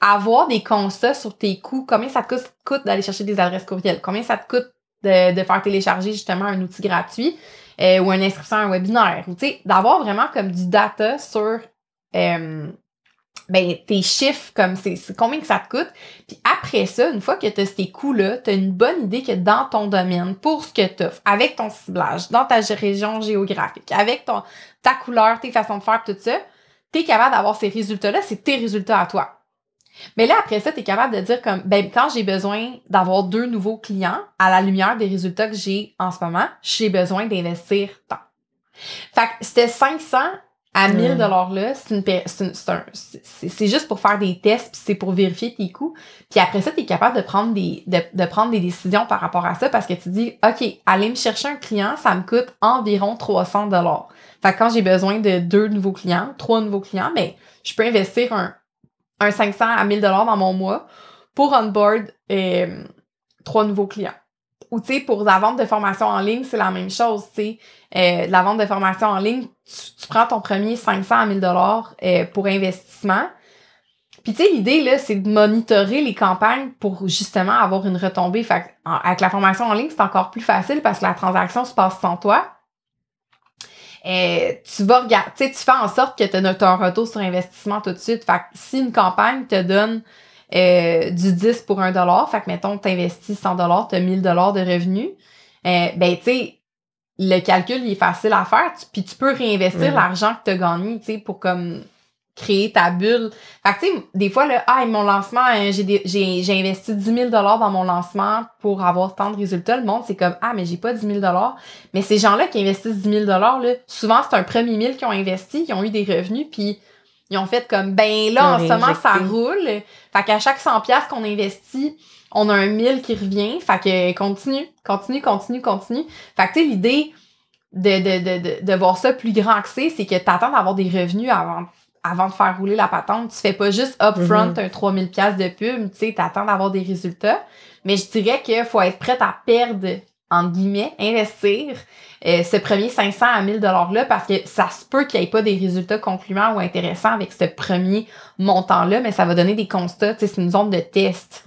avoir des constats sur tes coûts, combien ça te coûte, d'aller chercher des adresses courriel, combien ça te coûte de, de faire télécharger justement un outil gratuit, euh, ou une inscription à un webinaire. Ou, d'avoir vraiment comme du data sur euh, ben, tes chiffres, comme c'est combien que ça te coûte. Puis après ça, une fois que tu as ces coûts-là, tu as une bonne idée que dans ton domaine, pour ce que tu avec ton ciblage, dans ta région géographique, avec ton, ta couleur, tes façons de faire, tout ça, tu es capable d'avoir ces résultats-là, c'est tes résultats à toi. Mais là, après ça, tu es capable de dire comme, ben, quand j'ai besoin d'avoir deux nouveaux clients, à la lumière des résultats que j'ai en ce moment, j'ai besoin d'investir tant. Fait que c'était 500 à 1000 dollars là, c'est juste pour faire des tests puis c'est pour vérifier tes coûts. Puis après ça, tu es capable de prendre des de, de, prendre des décisions par rapport à ça parce que tu dis OK, aller me chercher un client, ça me coûte environ 300 dollars. Fait que quand j'ai besoin de deux nouveaux clients, trois nouveaux clients, mais ben, je peux investir un un 500 à 1000 dollars dans mon mois pour onboard euh, trois nouveaux clients. Ou tu sais, pour la vente de formation en ligne, c'est la même chose. Tu sais, euh, la vente de formation en ligne, tu, prends ton premier 500 à 1000 dollars euh, pour investissement. Puis tu sais, l'idée là, c'est de monitorer les campagnes pour justement avoir une retombée. Fait avec la formation en ligne, c'est encore plus facile parce que la transaction se passe sans toi. Euh, tu vas regarder, tu fais en sorte que tu as un retour sur investissement tout de suite. Fait que si une campagne te donne euh, du 10 pour un dollar, fait que mettons tu investis 100 dollars, tu as 1000 dollars de revenus, euh, ben tu sais le calcul il est facile à faire, puis tu peux réinvestir l'argent que tu as gagné, tu sais pour comme créer ta bulle. Fait que, tu sais, des fois, là, ah, mon lancement, hein, j'ai, investi 10 000 dans mon lancement pour avoir tant de résultats. Le monde, c'est comme, ah, mais j'ai pas 10 000 Mais ces gens-là qui investissent 10 000 là, souvent, c'est un premier mille qui ont investi, qui ont eu des revenus, puis ils ont fait comme, ben là, en ce moment, ça roule. Fait qu'à chaque 100 pièces qu'on investit, on a un 1000 qui revient. Fait que continue, continue, continue, continue. Fait que, tu sais, l'idée de, de, de, de, voir ça plus grand que c'est, c'est que t'attends d'avoir des revenus avant avant de faire rouler la patente, tu fais pas juste upfront mm un 3000 pièces de pub, tu sais, t'attends d'avoir des résultats. Mais je dirais qu'il faut être prête à perdre, entre guillemets, investir euh, ce premier 500 à 1000 dollars-là parce que ça se peut qu'il n'y ait pas des résultats concluants ou intéressants avec ce premier montant-là, mais ça va donner des constats. Tu sais, c'est une zone de test.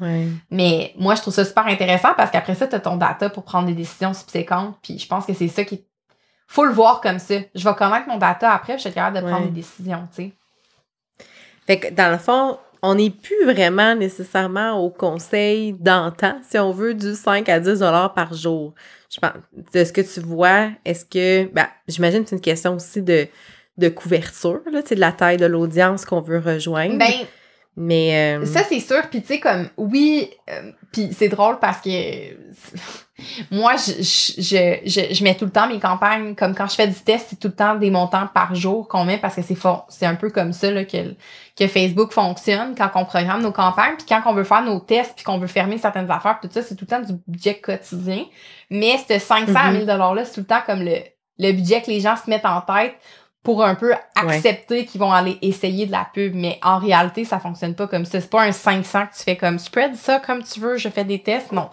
Mais moi, je trouve ça super intéressant parce qu'après ça, tu as ton data pour prendre des décisions subséquentes. Puis je pense que c'est ça qui faut le voir comme ça. Je vais connaître mon data après, je suis capable de prendre des décisions, tu sais. Fait que dans le fond, on n'est plus vraiment nécessairement au conseil d'antan, si on veut, du 5 à 10 dollars par jour. Je pense, de ce que tu vois, est-ce que, ben, j'imagine que c'est une question aussi de, de couverture, là, de la taille de l'audience qu'on veut rejoindre. Ben, Mais. euh, Ça, c'est sûr. Puis, tu sais, comme, oui, euh, puis c'est drôle parce que moi, je, je, je, je, mets tout le temps mes campagnes, comme quand je fais du test, c'est tout le temps des montants par jour qu'on met parce que c'est c'est un peu comme ça là, que, que Facebook fonctionne quand on programme nos campagnes. Puis quand on veut faire nos tests, puis qu'on veut fermer certaines affaires, tout ça, c'est tout le temps du budget quotidien. Mais ce 500 à Mhm. 1000 $-là, c'est tout le temps comme le, le budget que les gens se mettent en tête pour un peu accepter qu'ils vont aller essayer de la pub. Mais en réalité, ça fonctionne pas comme ça. C'est pas un 500 que tu fais comme spread ça comme tu veux, je fais des tests. Non.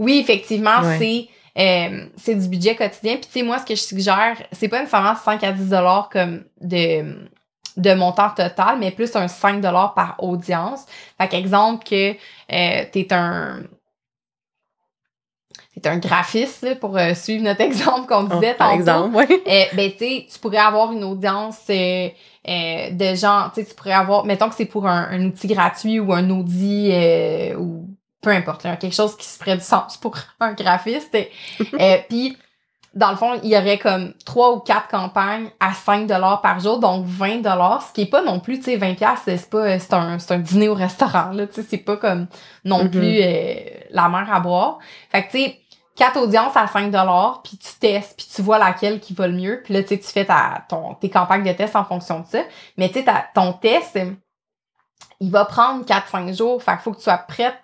Oui, effectivement, Ouais. c'est euh, c'est du budget quotidien. Puis tu sais, moi, ce que je suggère, c'est pas nécessairement 5 à 10 dollars comme de de montant total, mais plus un 5 dollars par audience. Fait qu'exemple que euh, t'es un t'es un graphiste là, pour euh, suivre notre <laughs> exemple qu'on oh, disait par exemple, ouais. Euh, ben, tu sais, tu pourrais avoir une audience euh, de gens, tu sais, tu pourrais avoir, mettons que c'est pour un, un outil gratuit ou un audit euh, ou peu importe, là, quelque chose qui se ferait du sens pour <laughs> un graphiste. euh, <laughs> Puis, dans le fond, il y aurait comme trois ou quatre campagnes à 5 par jour, donc 20 ce qui est pas non plus, tu sais, 20 c'est pas, c'est un, c'est un dîner au restaurant, là, tu sais, c'est pas comme non Mhm. plus euh, la mer à boire. Fait que, tu sais, quatre audiences à 5 puis tu testes, puis tu vois laquelle qui va le mieux. Puis là, tu sais, tu fais ta, ton, tes campagnes de test en fonction de ça. Mais tu sais, ton test, euh, il va prendre 4-5 jours. Fait qu'il faut que tu sois prête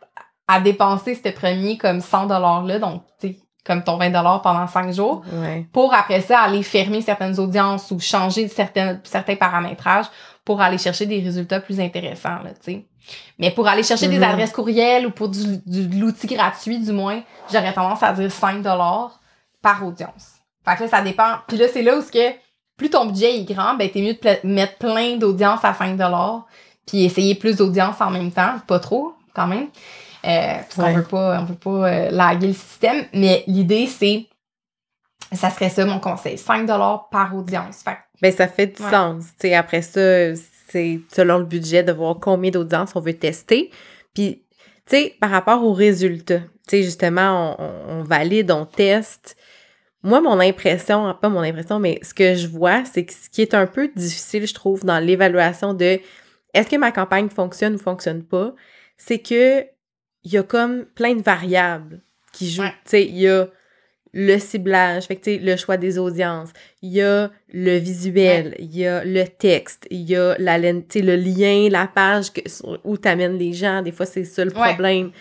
à dépenser ce premier comme 100 $-là, donc tu sais, comme ton 20 pendant 5 jours, Ouais. pour après ça aller fermer certaines audiences ou changer certaines, certains paramétrages pour aller chercher des résultats plus intéressants, là, tu sais. Mais pour aller chercher des Mhm. adresses courriel ou pour du, du- de l'outil gratuit, du moins, j'aurais tendance à dire 5 par audience. Fait que là, ça dépend. Puis là, c'est là où ce que plus ton budget est grand, ben t'es mieux de mettre plein d'audiences à 5 puis essayer plus d'audience en même temps. Pas trop, quand même. Euh, parce qu'on Ouais. veut pas, on veut pas euh, laguer le système. Mais l'idée, c'est ça serait ça mon conseil. 5 par audience. Fait Ben, ça fait du Ouais. sens. Après ça, c'est selon le budget de voir combien d'audience on veut tester. Puis, tu sais, par rapport aux résultats, tu sais, justement, on, on- on valide, on teste. Moi, mon impression, pas mon impression, mais ce que je vois, c'est que ce qui est un peu difficile, je trouve, dans l'évaluation de est-ce que ma campagne fonctionne ou fonctionne pas, c'est que il y a comme plein de variables qui jouent. Ouais. Tu sais, il y a le ciblage, fait que, le choix des audiences, il y a le visuel, il y a le texte, il y a la, le lien, la page que, où tu amènes les gens. Des fois, c'est ça le problème.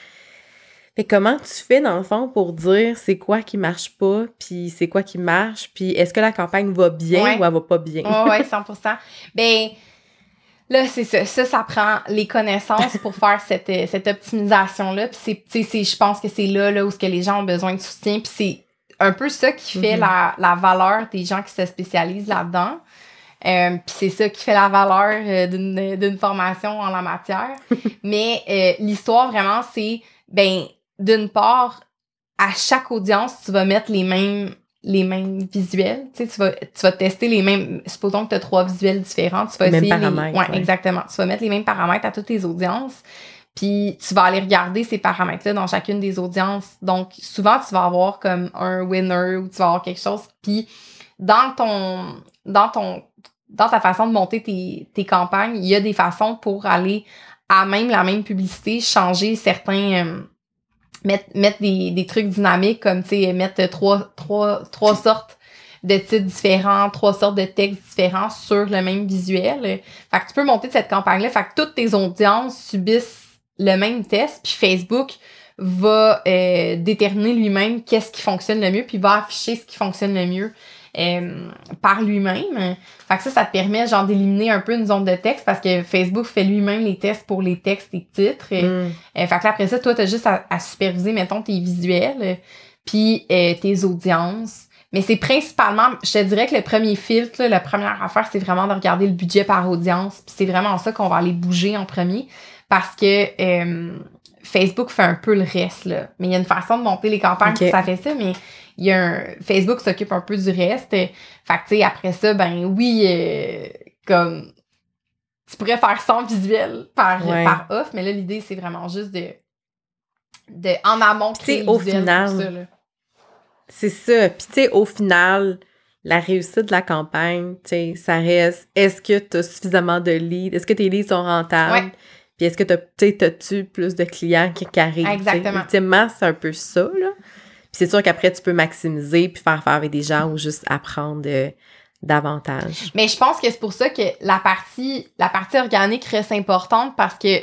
Fait comment tu fais, dans le fond, pour dire c'est quoi qui marche pas, puis c'est quoi qui marche, puis est-ce que la campagne va bien Ouais. ou elle va pas bien? Ouais, ouais, <laughs> 100%. Ben, là, c'est ça. Ça, ça prend les connaissances pour <laughs> faire cette, euh, cette optimisation-là. Puis c'est, tu sais, c'est- je pense que c'est là, là où ce que les gens ont besoin de soutien. Puis c'est un peu ça qui fait Mhm. la, la valeur des gens qui se spécialisent là-dedans. Euh, puis c'est ça qui fait la valeur euh, d'une, d'une formation en la matière. <laughs> Mais euh, l'histoire, vraiment, c'est, ben, d'une part, à chaque audience, tu vas mettre les mêmes les mêmes visuels. Tu sais, tu vas, tu vas tester les mêmes. Supposons que tu as trois visuels différents. Tu vas Les mêmes essayer. les- paramètres, ouais, ouais. exactement. Tu vas mettre les mêmes paramètres à toutes les audiences. Puis tu vas aller regarder ces paramètres-là dans chacune des audiences. Donc, souvent, tu vas avoir comme un winner ou tu vas avoir quelque chose. Puis dans ton. Dans ton. Dans ta façon de monter tes, tes campagnes, il y a des façons pour aller à même la même publicité, changer certains. Mettre, mettre des, des trucs dynamiques comme, tu sais, mettre trois, trois, trois sortes de titres différents, trois sortes de textes différents sur le même visuel. Fait que tu peux monter cette campagne-là. Fait que toutes tes audiences subissent le même test, puis Facebook va euh, déterminer lui-même qu'est-ce qui fonctionne le mieux, puis va afficher ce qui fonctionne le mieux euh, par lui-même. Fait que ça, ça te permet genre d'éliminer un peu une zone de texte parce que Facebook fait lui-même les tests pour les textes et titres. Mm. Euh, fait que là, après ça, toi, t'as juste à, à superviser, mettons, tes visuels, puis euh, tes audiences. Mais c'est principalement, je te dirais que le premier filtre, là, la première affaire, c'est vraiment de regarder le budget par audience. Puis c'est vraiment ça qu'on va aller bouger en premier parce que euh, Facebook fait un peu le reste, là. Mais il y a une façon de monter les campagnes Ok. pour ça fait ça, mais il y a un, Facebook s'occupe un peu du reste. Fait que, tu sais, après ça, ben oui, euh, comme, tu pourrais faire 100 visuels par, Ouais. par off, mais là, l'idée, c'est vraiment juste de, de en amont, créer au final, pour ça, là. C'est ça. Puis, tu sais, au final, la réussite de la campagne, tu sais, ça reste est-ce que tu as suffisamment de leads? Est-ce que tes leads sont rentables? Ouais. Puis est-ce que tu as-tu plus de clients qui, arrivent? Exactement. Ultimement, c'est un peu ça, là. Puis c'est sûr qu'après, tu peux maximiser puis faire faire avec des gens ou juste apprendre euh, davantage. Mais je pense que c'est pour ça que la partie, la partie organique reste importante parce que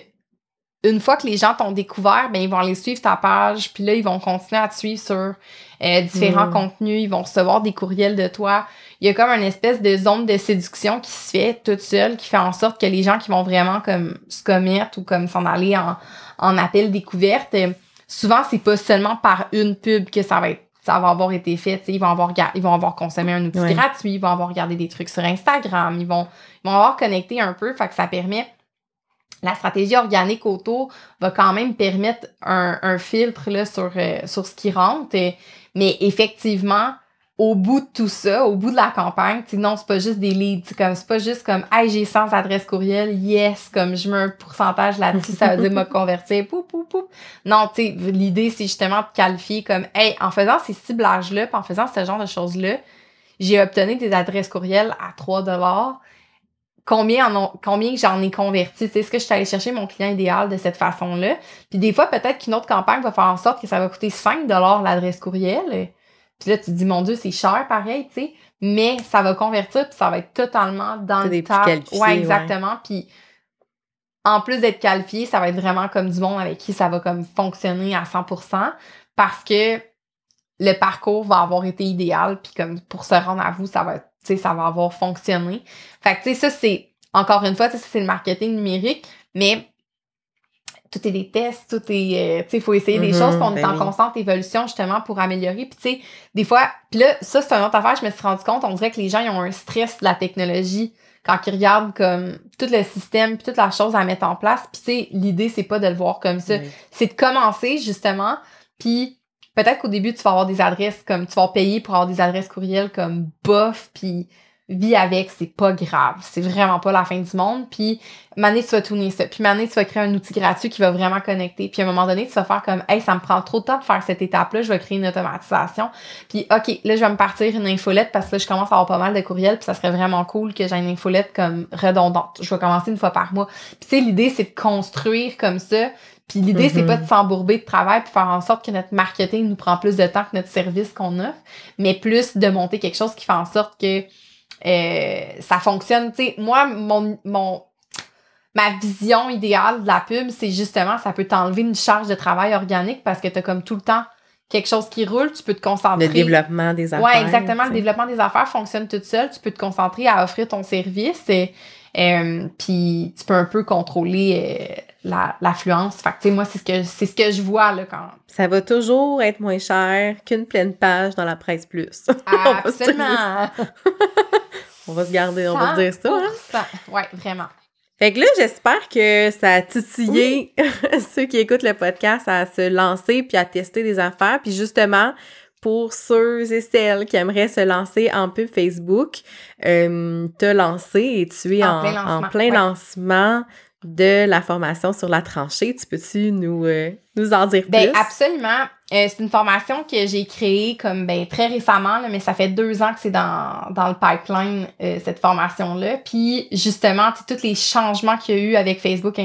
une fois que les gens t'ont découvert, ben ils vont aller suivre ta page, puis là ils vont continuer à te suivre sur euh, différents mm. contenus, ils vont recevoir des courriels de toi. Il y a comme une espèce de zone de séduction qui se fait toute seule, qui fait en sorte que les gens qui vont vraiment comme se commettre ou comme s'en aller en, en appel découverte, euh, souvent c'est pas seulement par une pub que ça va être ça va avoir été fait, ils vont avoir ils vont avoir consommé un outil gratuit, ils vont avoir regardé des trucs sur Instagram, ils vont ils vont avoir connecté un peu, fait que ça permet la stratégie organique autour va quand même permettre un, filtre là, sur, euh, sur ce qui rentre. mais effectivement, au bout de tout ça, au bout de la campagne, non, c'est pas juste des leads. comme C'est pas juste comme Hey, j'ai 100 adresses courriel, yes, comme je mets un pourcentage là-dessus, ça veut dire me convertir, pou, pou, pou. Non, tu sais, l'idée, c'est justement de qualifier comme Hey, en faisant ces ciblages-là, en faisant ce genre de choses-là, j'ai obtenu des adresses courriel à 3 combien en combien j'en ai converti. C'est ce que je suis allée chercher mon client idéal de cette façon-là. Puis des fois, peut-être qu'une autre campagne va faire en sorte que ça va coûter 5 l'adresse courriel. Puis là, tu te dis, mon Dieu, c'est cher pareil, tu sais. Mais ça va convertir, puis ça va être totalement dans le tas. Ouais, exactement. Puis en plus d'être qualifié, ça va être vraiment comme du monde avec qui ça va comme fonctionner à 100% parce que le parcours va avoir été idéal, puis comme pour se rendre à vous, ça va être sais, ça va avoir fonctionné. Fait que, tu sais, ça, c'est, encore une fois, ça, c'est le marketing numérique, mais tout est des tests, tout est, euh, tu sais, il faut essayer des mm-hmm, choses, puis on est ben en constante évolution, justement, pour améliorer. Puis, tu sais, des fois, puis là, ça, c'est une autre affaire, je me suis rendu compte, on dirait que les gens, ils ont un stress de la technologie quand ils regardent comme tout le système puis toute la chose à mettre en place. Puis, tu sais, l'idée, c'est pas de le voir comme ça. C'est de commencer, justement, puis peut-être qu'au début, tu vas avoir des adresses comme tu vas payer pour avoir des adresses courriel comme bof, puis vis avec, c'est pas grave. C'est vraiment pas la fin du monde. Puis, Mané, tu vas tourner ça. Puis, Mané, tu vas créer un outil gratuit qui va vraiment connecter. Puis, à un moment donné, tu vas faire comme, hey, ça me prend trop de temps de faire cette étape-là. Je vais créer une automatisation. Puis, OK, là, je vais me partir une infolette parce que là, je commence à avoir pas mal de courriels. Puis, ça serait vraiment cool que j'ai une infolette comme redondante. Je vais commencer une fois par mois. Puis, tu sais, l'idée, c'est de construire comme ça puis l'idée, c'est pas de mm-hmm. s'embourber de travail pour faire en sorte que notre marketing nous prend plus de temps que notre service qu'on offre, mais plus de monter quelque chose qui fait en sorte que euh, ça fonctionne. Tu sais, moi, mon, mon, ma vision idéale de la pub, c'est justement, ça peut t'enlever une charge de travail organique parce que tu as comme tout le temps quelque chose qui roule, tu peux te concentrer. Le développement des affaires. Oui, exactement. Le développement des affaires fonctionne tout seul. Tu peux te concentrer à offrir ton service. Et, euh, puis tu peux un peu contrôler l'affluence. fait que, tu sais, moi, c'est ce que c'est ce que je vois, là, quand... Ça va toujours être moins cher qu'une pleine page dans la presse plus. <laughs> Absolument! on va se garder, on va dire ça. Hein? Ouais, vraiment. Fait que là, j'espère que ça a titillé <laughs> ceux qui écoutent le podcast à se lancer puis à tester des affaires. Puis justement, pour ceux et celles qui aimeraient se lancer en pub Facebook, euh, te lancer et tu es en, plein lancement, de la formation sur la tranchée. Tu peux-tu nous, euh, nous en dire ben, Absolument. Euh, c'est une formation que j'ai créée comme ben, très récemment, mais ça fait deux ans que c'est dans, dans le pipeline, cette formation-là. Puis justement, tous les changements qu'il y a eu avec Facebook,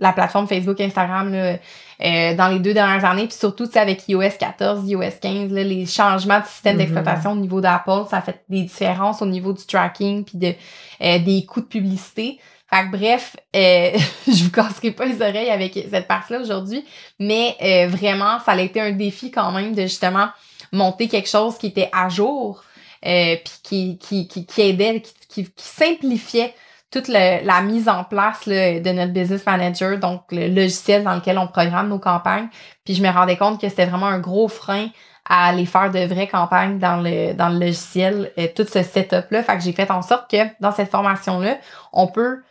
la plateforme Facebook, Instagram, là, euh, dans les deux dernières années, puis surtout avec iOS 14, iOS 15, là, les changements de système mm-hmm. d'exploitation au niveau d'Apple, ça fait des différences au niveau du tracking puis de euh, des coûts de publicité. Fait que bref, euh, <laughs> je vous casserai pas les oreilles avec cette partie-là aujourd'hui, mais euh, vraiment, ça a été un défi quand même de justement monter quelque chose qui était à jour, euh, puis qui, qui, qui, qui aidait, qui, qui, simplifiait toute la mise en place de notre business manager, donc le logiciel dans lequel on programme nos campagnes. Puis je me rendais compte que c'était vraiment un gros frein à aller faire de vraies campagnes dans le, dans le logiciel, euh, tout ce setup-là. Fait que j'ai fait en sorte que dans cette formation-là, on peut,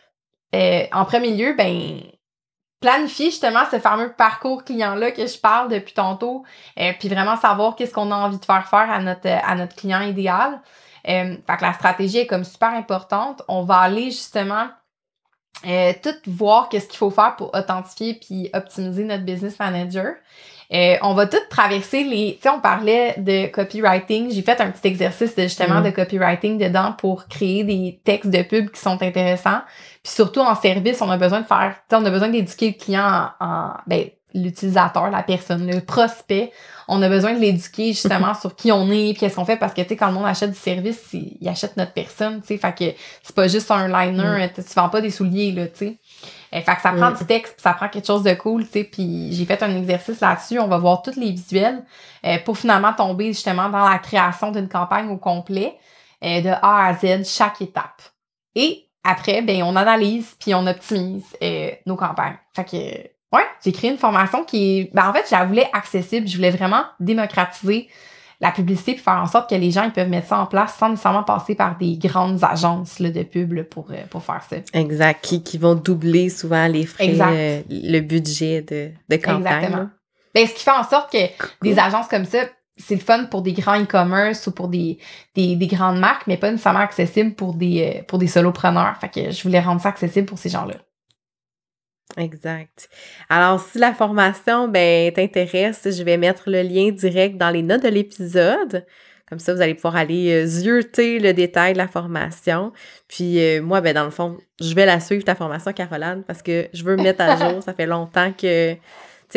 euh, en premier lieu, ben, planifier justement ce fameux parcours client-là que je parle depuis tantôt, euh, puis vraiment savoir qu'est-ce qu'on a envie de faire faire à notre, à notre client idéal. Euh, fait que la stratégie est comme super importante. On va aller justement euh, tout voir qu'est-ce qu'il faut faire pour authentifier puis optimiser notre business manager. Euh, on va tout traverser les. Tu sais, on parlait de copywriting. J'ai fait un petit exercice de, justement Mhm. de copywriting dedans pour créer des textes de pub qui sont intéressants. Puis surtout en service, on a besoin de faire. tu sais, On a besoin d'éduquer le client en, en- ben, l'utilisateur, la personne, le prospect. On a besoin de l'éduquer justement <laughs> sur qui on est, puis qu'est-ce qu'on fait, parce que tu sais, quand le monde achète du service, il, il achète notre personne, tu sais. Fait que c'est pas juste un liner, tu tu vends pas des souliers, là, tu sais. Euh, fait que ça prend Mm. du texte, puis ça prend quelque chose de cool, tu sais. Puis j'ai fait un exercice là-dessus. On va voir tous les visuels euh, pour finalement tomber justement dans la création d'une campagne au complet, euh, de A à Z, chaque étape. Et après, ben on analyse puis on optimise nos campagnes. Fait que ouais, j'ai créé une formation qui est, ben en fait, je la voulais accessible. Je voulais vraiment démocratiser la publicité puis faire en sorte que les gens ils peuvent mettre ça en place sans nécessairement passer par des grandes agences là, de pub là, pour, euh, pour faire ça. Exact. Qui, qui vont doubler souvent les frais, euh, le budget de, de campagne. Exactement. Ben, ce qui fait en sorte que Cool. des agences comme ça, c'est le fun pour des grands e-commerce ou pour des, des, des grandes marques, mais pas nécessairement accessible pour des, euh, pour des solopreneurs. Fait que je voulais rendre ça accessible pour ces gens-là. Exact. Alors, si la formation ben, t'intéresse, je vais mettre le lien direct dans les notes de l'épisode. Comme ça, vous allez pouvoir aller euh, zioter le détail de la formation. Puis euh, moi, ben dans le fond, je vais la suivre, ta formation, Caroline, parce que je veux me mettre à jour. <laughs> Ça fait longtemps que... Tu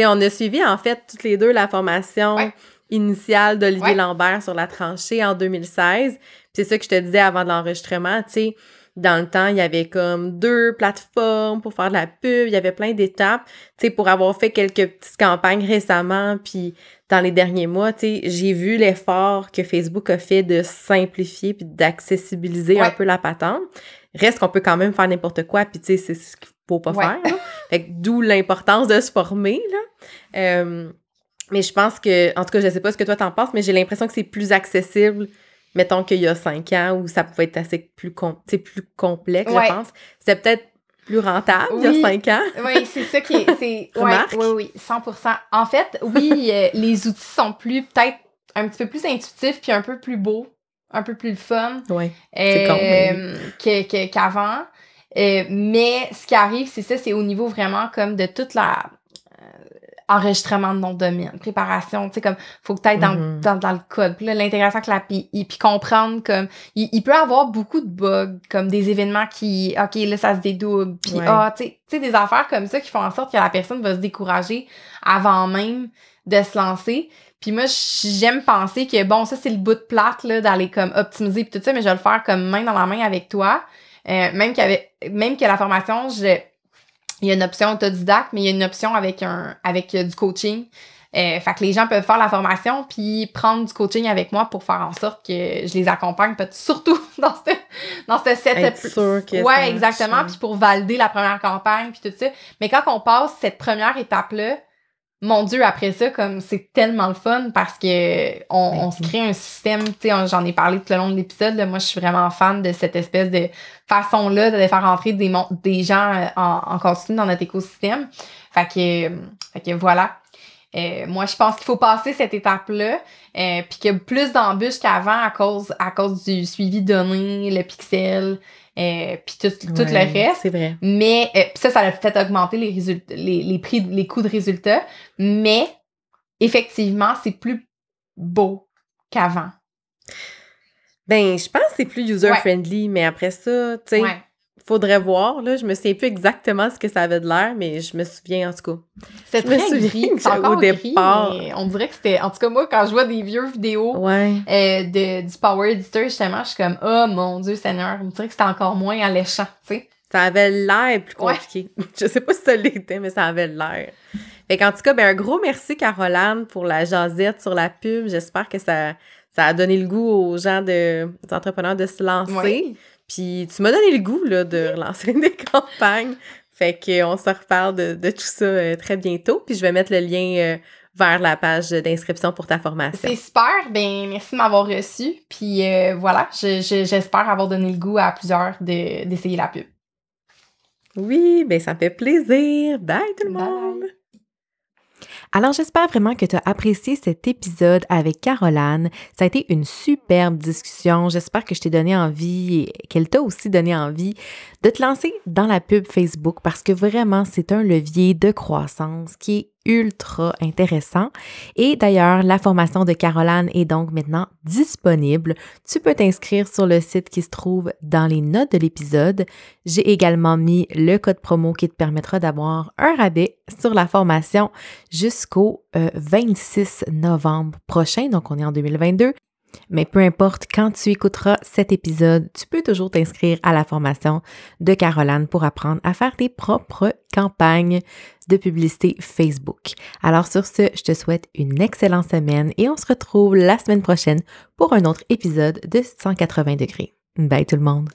sais, on a suivi, en fait, toutes les deux la formation Ouais. initiale d'Olivier Ouais. Lambert sur la tranchée en 2016. Puis c'est ça que je te disais avant de l'enregistrement, tu sais, dans le temps, il y avait comme deux plateformes pour faire de la pub, il y avait plein d'étapes. Tu sais, pour avoir fait quelques petites campagnes récemment, puis dans les derniers mois, tu sais, j'ai vu l'effort que Facebook a fait de simplifier puis d'accessibiliser un peu la patente. Reste qu'on peut quand même faire n'importe quoi, puis tu sais, c'est ce qu'il faut pas Ouais. faire. là. <laughs> Fait que d'où l'importance de se former, là. Euh, mais je pense que, en tout cas, je sais pas ce que toi t'en penses, mais j'ai l'impression que c'est plus accessible, mettons qu'il y a cinq ans, où ça pouvait être assez plus, com- tu sais, plus complexe, Ouais. je pense. C'était peut-être plus rentable il y Oui. a cinq ans. <laughs> Oui, c'est ça qui est. <laughs> ouais, Remarque? oui, oui, 100% En fait, oui, <laughs> euh, les outils sont plus, peut-être un petit peu plus intuitifs puis un peu plus beaux, un peu plus fun. Ouais. Euh, que- que- qu'avant. Euh, mais ce qui arrive, c'est ça, c'est au niveau vraiment comme de toute la euh, enregistrement de nom de domaine, préparation, tu sais, comme faut que tu ailles dans, Mhm. dans, dans le code, puis là, l'intégration avec l'API, puis comprendre comme, il, il peut avoir beaucoup de bugs, comme des événements qui, ok, là, ça se dédouble, puis Ouais. ah, tu sais, tu sais, des affaires comme ça qui font en sorte que la personne va se décourager avant même de se lancer. Puis moi, j'aime penser que, bon, ça, c'est le bout de plate, là, d'aller comme optimiser puis tout ça, mais je vais le faire comme main dans la main avec toi. Euh, même, qu'avec, même que la formation, je, il y a une option autodidacte, mais il y a une option avec, un, avec euh, du coaching. Euh, fait que les gens peuvent faire la formation puis prendre du coaching avec moi pour faire en sorte que je les accompagne, peut-être surtout <laughs> dans ce, dans ce setup. Sûr que Ouais, exactement. Puis pour valider la première campagne puis tout ça. Mais quand on passe cette première étape-là, mon Dieu, après ça, comme c'est tellement le fun parce que on, Ben on se crée un système, tu sais, j'en ai parlé tout le long de l'épisode, moi je suis vraiment fan de cette espèce de façon-là de faire entrer des, des gens euh, en, en continu dans notre écosystème. Fait que, euh, fait que voilà. Euh, moi, je pense qu'il faut passer cette étape-là, euh, puis qu'il y a plus d'embûches qu'avant à cause, à cause du suivi de données, le pixel, euh, puis tout, tout le reste. C'est vrai. Mais euh, ça, ça a fait augmenter les résultats, les, les prix, les coûts de résultats. Mais effectivement, c'est plus beau qu'avant. Ben, je pense que c'est plus user-friendly, mais après ça, tu sais, Ouais. Faudrait voir, là. Je me souviens plus exactement ce que ça avait de l'air, mais je me souviens, en tout cas. Me très souviens gris. au départ- on dirait que c'était... En tout cas, moi, quand je vois des vieux vidéos Ouais. euh, de, du Power Editor, justement, je suis comme « Oh, mon Dieu Seigneur! » On dirait que c'était encore moins alléchant, tu sais. Ça avait l'air plus Ouais. compliqué. <laughs> Je sais pas si ça l'était, mais ça avait l'air. Fait qu'en tout cas, ben, un gros merci, Caroline, pour la jasette sur la pub. J'espère que ça, ça a donné le goût aux gens, de, aux entrepreneurs de se lancer. Ouais. Puis tu m'as donné le goût, là, de relancer <laughs> des campagnes. Fait qu'on se reparle de, de tout ça euh, très bientôt. Puis je vais mettre le lien euh, vers la page d'inscription pour ta formation. C'est super. Ben, merci de m'avoir reçu. Puis euh, voilà, je- je- j'espère avoir donné le goût à plusieurs de- d'essayer la pub. Oui, ben ça me fait plaisir. Bye tout le Bye. monde! Alors, j'espère vraiment que tu as apprécié cet épisode avec Caroline. Ça a été une superbe discussion. J'espère que je t'ai donné envie et qu'elle t'a aussi donné envie de te lancer dans la pub Facebook parce que vraiment, c'est un levier de croissance qui est ultra intéressant. Et d'ailleurs, la formation de Caroline est donc maintenant disponible. Tu peux t'inscrire sur le site qui se trouve dans les notes de l'épisode. J'ai également mis le code promo qui te permettra d'avoir un rabais sur la formation jusqu'au 26 euh, novembre prochain. Donc, on est en 2022. Mais peu importe quand tu écouteras cet épisode, tu peux toujours t'inscrire à la formation de Caroline pour apprendre à faire tes propres campagnes de publicité Facebook. Alors sur ce, je te souhaite une excellente semaine et on se retrouve la semaine prochaine pour un autre épisode de 180 degrés. Bye tout le monde!